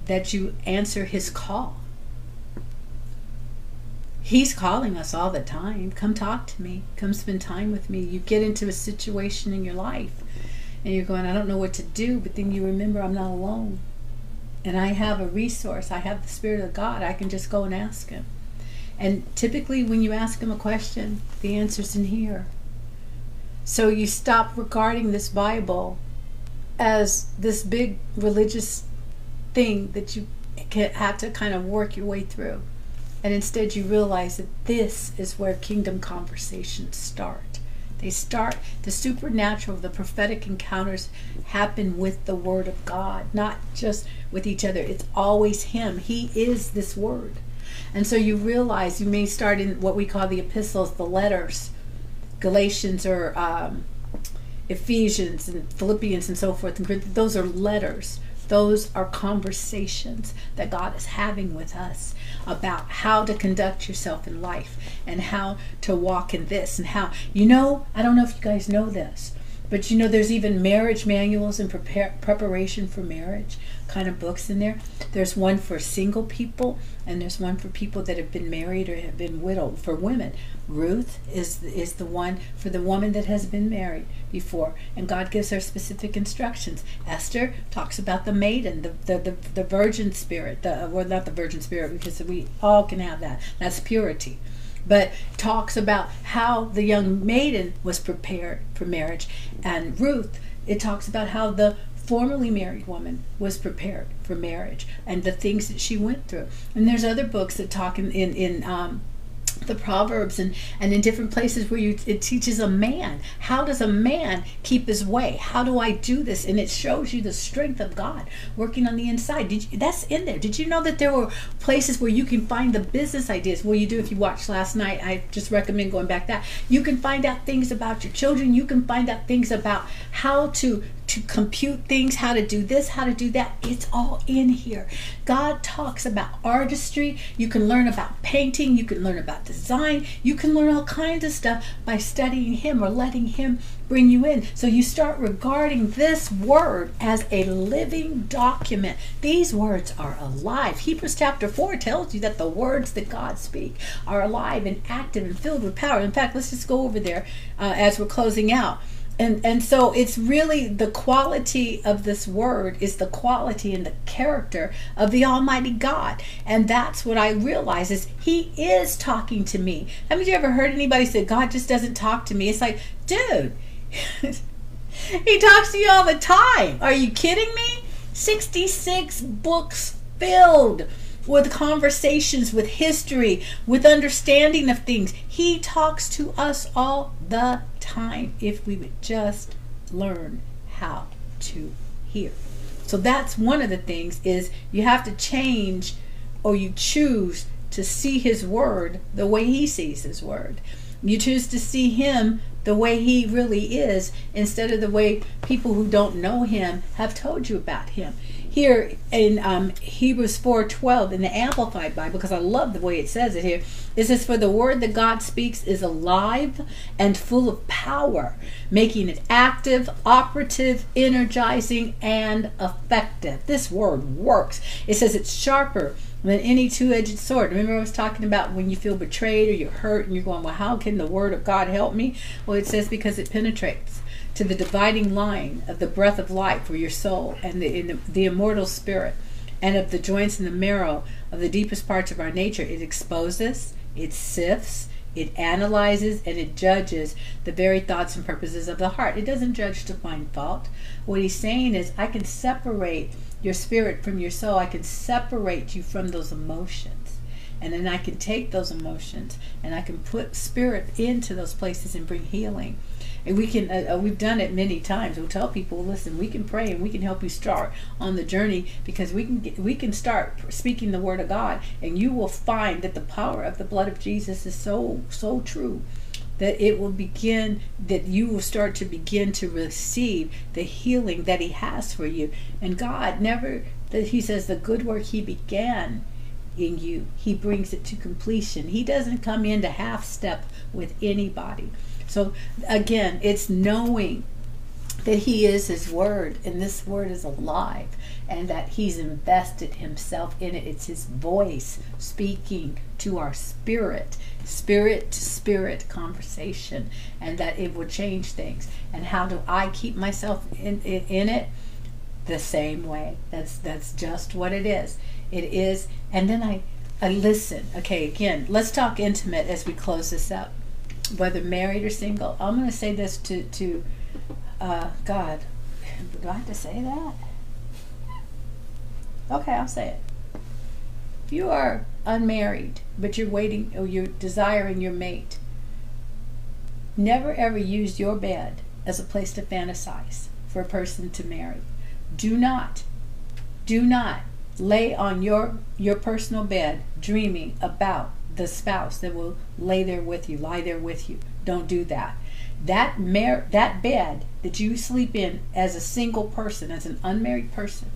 A: that you answer his call. He's calling us all the time. Come talk to me. Come spend time with me. You get into a situation in your life and you're going i don't know what to do but then you remember i'm not alone. And i have a resource. I have the spirit of god. I can just go and ask him. And typically when you ask him a question the answer's in here. So you stop regarding this bible as this big religious thing that you have to kind of work your way through. And instead, you realize that this is where kingdom conversations start. They start, the supernatural, the prophetic encounters happen with the Word of God, not just with each other. It's always Him. He is this Word. And so you realize you may start in what we call the epistles, the letters, Galatians or um, Ephesians and Philippians and so forth, and those are letters. Those are conversations that God is having with us about how to conduct yourself in life and how to walk in this and how, you know, I don't know if you guys know this, but you know, there's even marriage manuals and prepare, preparation for marriage kind of books in there. There's one for single people, and there's one for people that have been married or have been widowed. For women, Ruth is is the one for the woman that has been married before, and God gives her specific instructions. Esther talks about the maiden, the the, the, the virgin spirit, the well not the virgin spirit because we all can have that. That's purity. But talks about how the young maiden was prepared for marriage. And Ruth, it talks about how the formerly married woman was prepared for marriage and the things that she went through. And there's other books that talk in in, in um, the proverbs and and in different places where you it teaches a man how does a man keep his way? How do i do this? And it shows you the strength of god working on the inside. Did you, that's in there. Did you know that there were places where you can find the business ideas? Where you do if you watched last night. I just recommend going back that. You can find out things about your children. You can find out things about how to to compute things, how to do this, how to do that. It's all in here. God talks about artistry. You can learn about painting. You can learn about design. You can learn all kinds of stuff by studying Him or letting Him bring you in. So you start regarding this word as a living document. These words are alive. Hebrews chapter 4 tells you that the words that God speak are alive and active and filled with power. In fact, let's just go over there uh, as we're closing out and and so it's really the quality of this word is the quality and the character of the almighty god. And that's what i realize is he is talking to me. Haven't you ever heard anybody say god just doesn't talk to me it's like dude (laughs) he talks to you all the time. Are you kidding me? 66 books filled with conversations, with history, with understanding of things. He talks to us all the time if we would just learn how to hear. So that's one of the things is you have to change or you choose to see his word the way he sees his word. You choose to see him the way he really is instead of the way people who don't know him have told you about him here in um, Hebrews 4:12 in the Amplified Bible, because I love the way it says it here. It says, "For the word that God speaks is alive and full of power, making it active, operative, energizing, and effective." This word works. It says it's sharper than any two-edged sword. Remember, I was talking about when you feel betrayed or you're hurt and you're going, "Well, how can the word of God help me?" Well, it says because it penetrates to the dividing line of the breath of life for your soul and the, the immortal spirit, and of the joints and the marrow of the deepest parts of our nature. It exposes, it sifts, it analyzes, and it judges the very thoughts and purposes of the heart. It doesn't judge to find fault. What he's saying is, I can separate your spirit from your soul, I can separate you from those emotions. And then I can take those emotions and I can put spirit into those places and bring healing and we can uh, uh, we've done it many times. We'll tell people listen we can pray and we can help you start on the journey because we can get, we can start speaking the word of god and you will find that the power of the blood of jesus is so so true that it will begin that you will start to begin to receive the healing that he has for you. And god never that he says the good work he began in you he brings it to completion. He doesn't come in to half step with anybody so again, it's knowing that he is his word and this word is alive and that he's invested himself in it. It's his voice speaking to our spirit spirit to spirit conversation and that it will change things. And how do i keep myself in, in, in it? The same way. That's that's just what it is. It is and then i i listen. Okay again let's talk intimate as we close this up whether married or single. I'm going to say this to to uh, God. (laughs) Do I have to say that? Okay, I'll say it. If you are unmarried, but you're waiting or you're desiring your mate, never ever use your bed as a place to fantasize for a person to marry. Do not, do not lay on your your personal bed dreaming about the spouse that will lay there with you, lie there with you. Don't do that. That mar- that bed that you sleep in as a single person, as an unmarried person,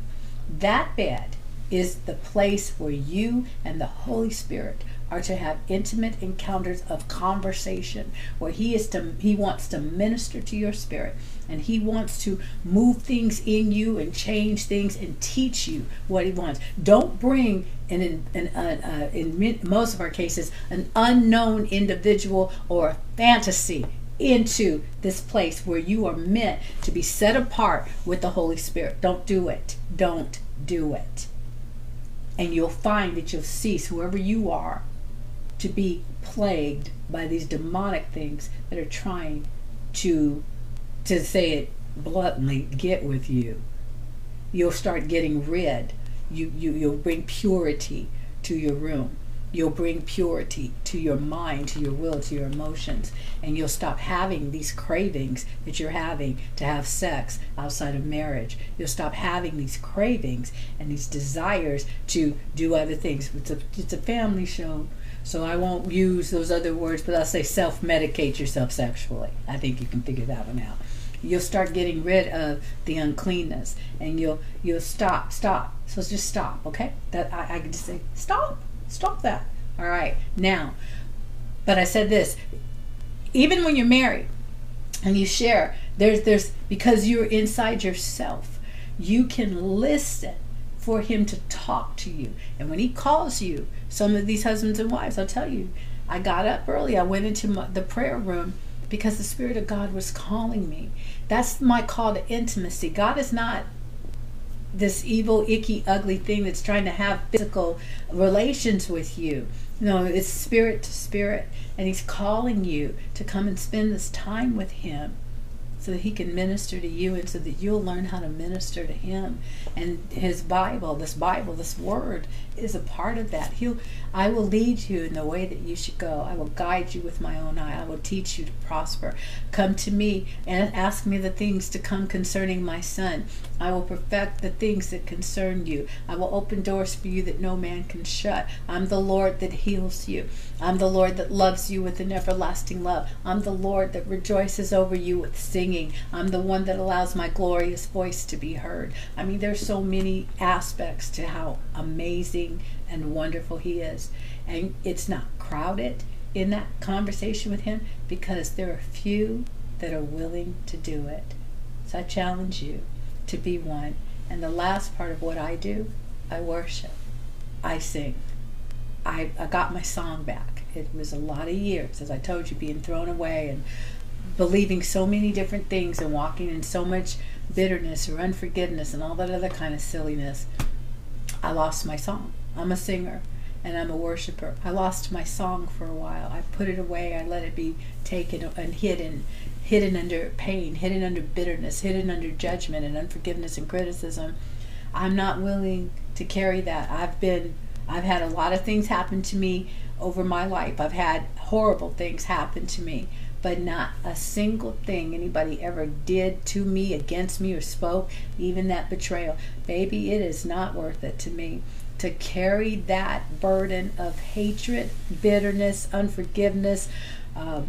A: that bed is the place where you and the Holy Spirit are to have intimate encounters of conversation where he is to he wants to minister to your spirit and he wants to move things in you and change things and teach you what he wants don't bring in in, uh, uh, in most of our cases an unknown individual or a fantasy into this place where you are meant to be set apart with the Holy Spirit. Don't do it. Don't do it. And you'll find that you'll cease, whoever you are, to be plagued by these demonic things that are trying to to say it bluntly get with you. You'll start getting rid you, you you'll bring purity to your room. You'll bring purity to your mind to your will to your emotions. And you'll stop having these cravings that you're having to have sex outside of marriage. You'll stop having these cravings and these desires to do other things. It's a, it's a family show so I won't use those other words, but I'll say self medicate yourself sexually. I think you can figure that one out. You'll start getting rid of the uncleanness, and you'll you'll stop, stop. So just stop, okay? That I, I can just say stop, stop that. All right, now. But I said this: even when you're married and you share, there's there's because you're inside yourself, you can listen for him to talk to you. And when he calls you, some of these husbands and wives, I'll tell you, I got up early. I went into my, the prayer room because the Spirit of God was calling me. That's my call to intimacy. God is not this evil, icky, ugly thing that's trying to have physical relations with you. No, it's spirit to spirit. And He's calling you to come and spend this time with Him so that he can minister to you and so that you'll learn how to minister to him. And his bible this bible this word is a part of that. He'll i will lead you in the way that you should go. I will guide you with my own eye. I will teach you to prosper. Come to me and ask me the things to come concerning my son. I will perfect the things that concern you. I will open doors for you that no man can shut. I'm the lord that heals you. I'm the lord that loves you with an everlasting love. I'm the lord that rejoices over you with singing I'm the one that allows my glorious voice to be heard. I mean, there's so many aspects to how amazing and wonderful He is. And it's not crowded in that conversation with Him because there are few that are willing to do it. So I challenge you to be one. And the last part of what I do, I worship, I sing. I, I got my song back. It was a lot of years, as I told you, being thrown away and believing so many different things and walking in so much bitterness or unforgiveness and all that other kind of silliness, I lost my song. I'm a singer and I'm a worshiper. I lost my song for a while. I put it away. I let it be taken and hidden, hidden under pain, hidden under bitterness, hidden under judgment and unforgiveness and criticism. I'm not willing to carry that. I've been I've had a lot of things happen to me over my life. I've had horrible things happen to me but not a single thing anybody ever did to me, against me, or spoke, even that betrayal. Baby, it is not worth it to me to carry that burden of hatred, bitterness, unforgiveness, um,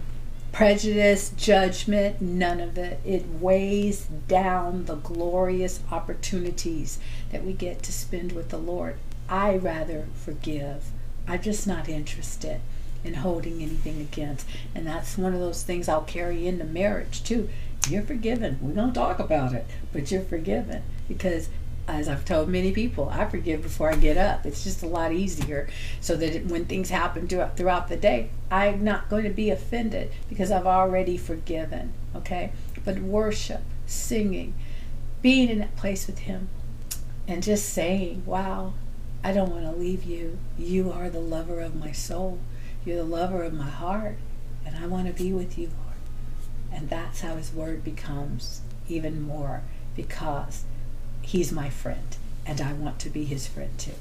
A: prejudice, judgment, none of it. It weighs down the glorious opportunities that we get to spend with the Lord. I rather forgive. I'm just not interested in holding anything against. And that's one of those things I'll carry into marriage too. You're forgiven. We don't talk about it, but you're forgiven because as I've told many people, I forgive before I get up. It's just a lot easier so that it, when things happen throughout the day, I'm not going to be offended because I've already forgiven. Okay? But worship, singing, being in that place with Him, and just saying, Wow, I don't want to leave you. You are the lover of my soul. You're the lover of my heart, and I want to be with you, Lord. And that's how His Word becomes even more because He's my friend, and I want to be His friend too.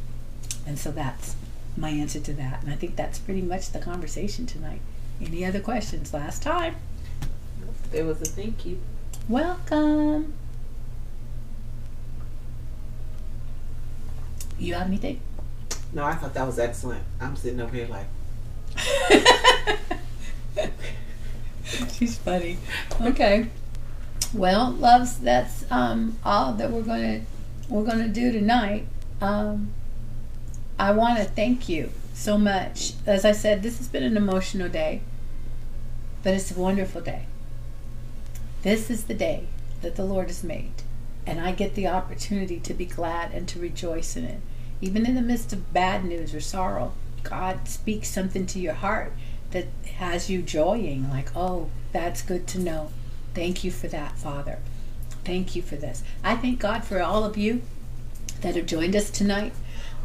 A: And so that's my answer to that. And I think that's pretty much the conversation tonight. Any other questions? Last time.
B: There was a thank you.
A: Welcome. You have anything?
B: No, I thought that was excellent. I'm sitting over here like, (laughs)
A: She's funny. Okay. Well, loves, that's um, all that we're gonna we're gonna do tonight. Um, I want to thank you so much. As I said, this has been an emotional day, but it's a wonderful day. This is the day that the Lord has made, and I get the opportunity to be glad and to rejoice in it, even in the midst of bad news or sorrow. God speaks something to your heart that has you joying, like, oh, that's good to know. Thank you for that, Father. Thank you for this. I thank God for all of you that have joined us tonight.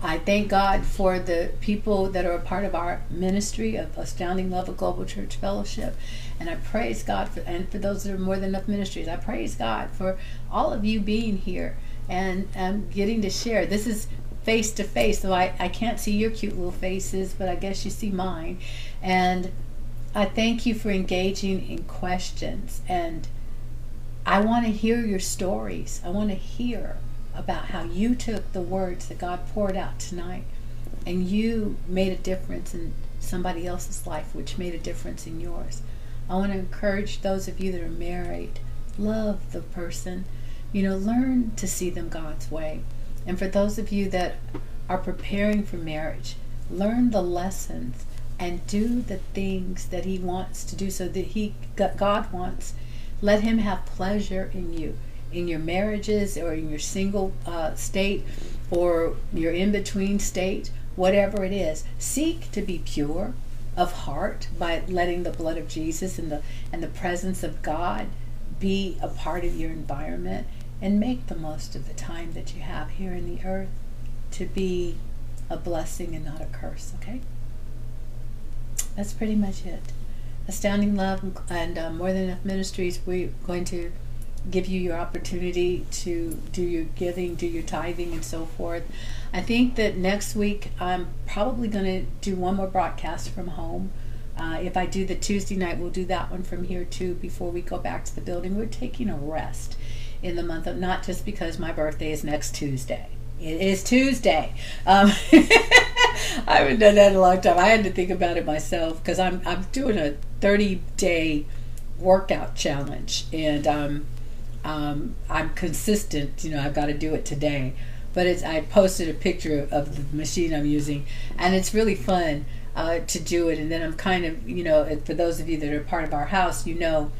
A: I thank God for the people that are a part of our ministry of Astounding Love of Global Church Fellowship. And I praise God for, and for those that are more than enough ministries, I praise God for all of you being here and, and getting to share. This is face to face, so I, I can't see your cute little faces, but I guess you see mine. And I thank you for engaging in questions. And I want to hear your stories. I want to hear about how you took the words that God poured out tonight and you made a difference in somebody else's life, which made a difference in yours. I want to encourage those of you that are married, love the person, you know, learn to see them God's way. And for those of you that are preparing for marriage, learn the lessons and do the things that He wants to do so that He, God wants. Let Him have pleasure in you in your marriages or in your single uh, state or your in between state, whatever it is, seek to be pure of heart by letting the blood of Jesus and the and the presence of God be a part of your environment and make the most of the time that you have here in the earth to be a blessing and not a curse, okay? That's pretty much it. Astounding Love and uh, More Than Enough Ministries, we're going to give you your opportunity to do your giving, do your tithing, and so forth. I think that next week I'm probably going to do one more broadcast from home. Uh, if I do the Tuesday night, we'll do that one from here too before we go back to the building. We're taking a rest in the month of not just because my birthday is next Tuesday. It is Tuesday. Um, (laughs) I haven't done that in a long time. I had to think about it myself because I'm I'm doing a 30 day workout challenge and um, um, I'm consistent. You know, I've got to do it today. But it's I posted a picture of the machine I'm using, and it's really fun uh, to do it. And then I'm kind of, you know, for those of you that are part of our house, you know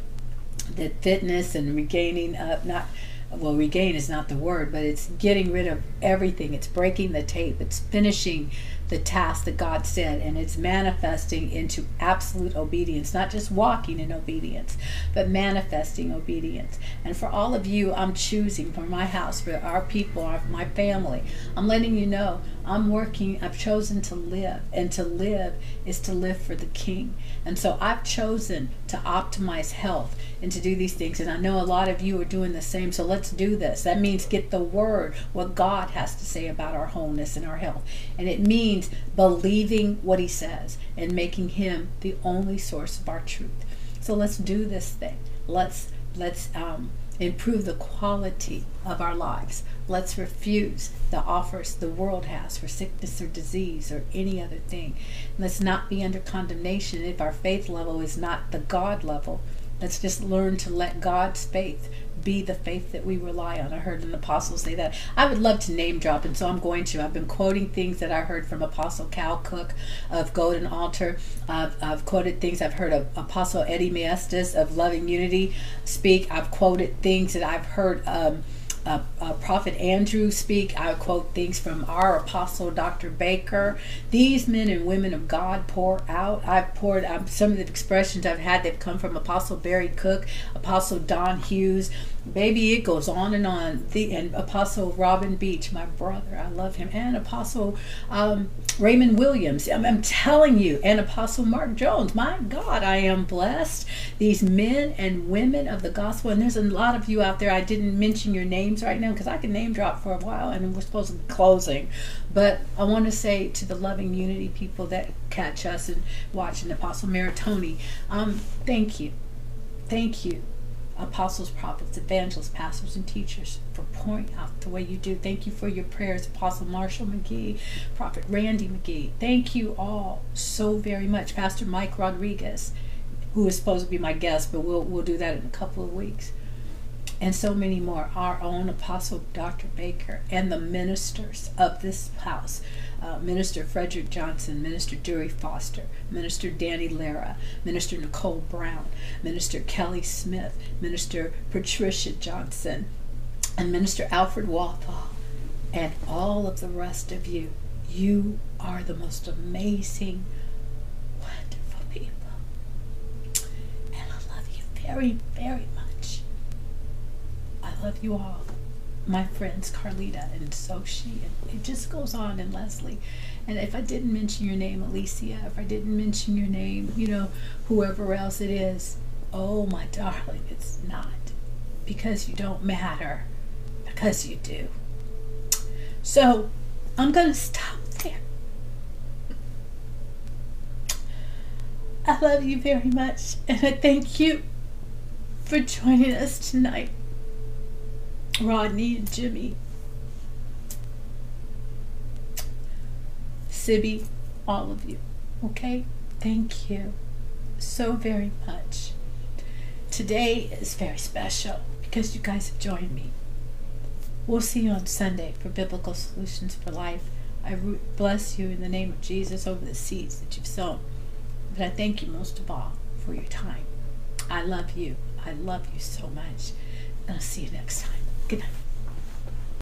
A: that fitness and regaining, uh, not well, regain is not the word, but it's getting rid of everything. It's breaking the tape. It's finishing the task that God said, and it's manifesting into absolute obedience, not just walking in obedience, but manifesting obedience. And for all of you, I'm choosing for my house, for our people, our, my family, I'm letting you know I'm working, I've chosen to live, and to live is to live for the King. And so I've chosen to optimize health and to do these things. And I know a lot of you are doing the same. So let's do this. That means get the word, what God has to say about our wholeness and our health. And it means believing what He says and making Him the only source of our truth. So let's do this thing. Let's let's um, improve the quality of our lives. Let's refuse the offers the world has for sickness or disease or any other thing. Let's not be under condemnation if our faith level is not the God level. Let's just learn to let God's faith be the faith that we rely on. I heard an apostle say that. I would love to name drop, and so I'm going to. I've been quoting things that I heard from Apostle Cal Cook of Golden Altar. I've, I've quoted things I've heard of Apostle Eddie Maestas of Loving Unity speak. I've quoted things that I've heard. Um, uh, uh, Prophet Andrew speak. I quote things from our apostle, Dr. Baker. These men and women of God pour out. I've poured um, some of the expressions I've had, they've come from Apostle Barry Cook, Apostle Don Hughes, Baby, it goes on and on. The and Apostle Robin Beach, my brother, I love him, and Apostle um, Raymond Williams. I'm, I'm, telling you, and Apostle Mark Jones. My God, I am blessed. These men and women of the gospel, and there's a lot of you out there. I didn't mention your names right now because I can name drop for a while, and we're supposed to be closing. But I want to say to the loving unity people that catch us and watching Apostle Maritoni, um, thank you, thank you apostles, prophets, evangelists, pastors, and teachers for pouring out the way you do. Thank you for your prayers, Apostle Marshall McGee, Prophet Randy McGee. Thank you all so very much. Pastor Mike Rodriguez, who is supposed to be my guest, but we'll, we'll do that in a couple of weeks. And so many more. Our own Apostle Dr. Baker and the ministers of this house uh, Minister Frederick Johnson, Minister Dury Foster, Minister Danny Lara, Minister Nicole Brown, Minister Kelly Smith, Minister Patricia Johnson, and Minister Alfred Walthall, and all of the rest of you. You are the most amazing, wonderful people. And I love you very, very much. I love you all. my friends Carlita and Soshi, and it just goes on, and Leslie. And if I didn't mention your name, Alicia, if I didn't mention your name, you know, whoever else it is, oh my darling, it's not. Because you don't matter, because you do. So I'm going to stop there. I love you very much, and I thank you for joining us tonight. Rodney and Jimmy, Sibby, all of you. Okay? Thank you so very much. Today is very special because you guys have joined me. We'll see you on Sunday for Biblical Solutions for Life. I bless you in the name of Jesus over the seeds that you've sown. But I thank you most of all for your time. I love you. I love you so much. And I'll see you next time. Good night.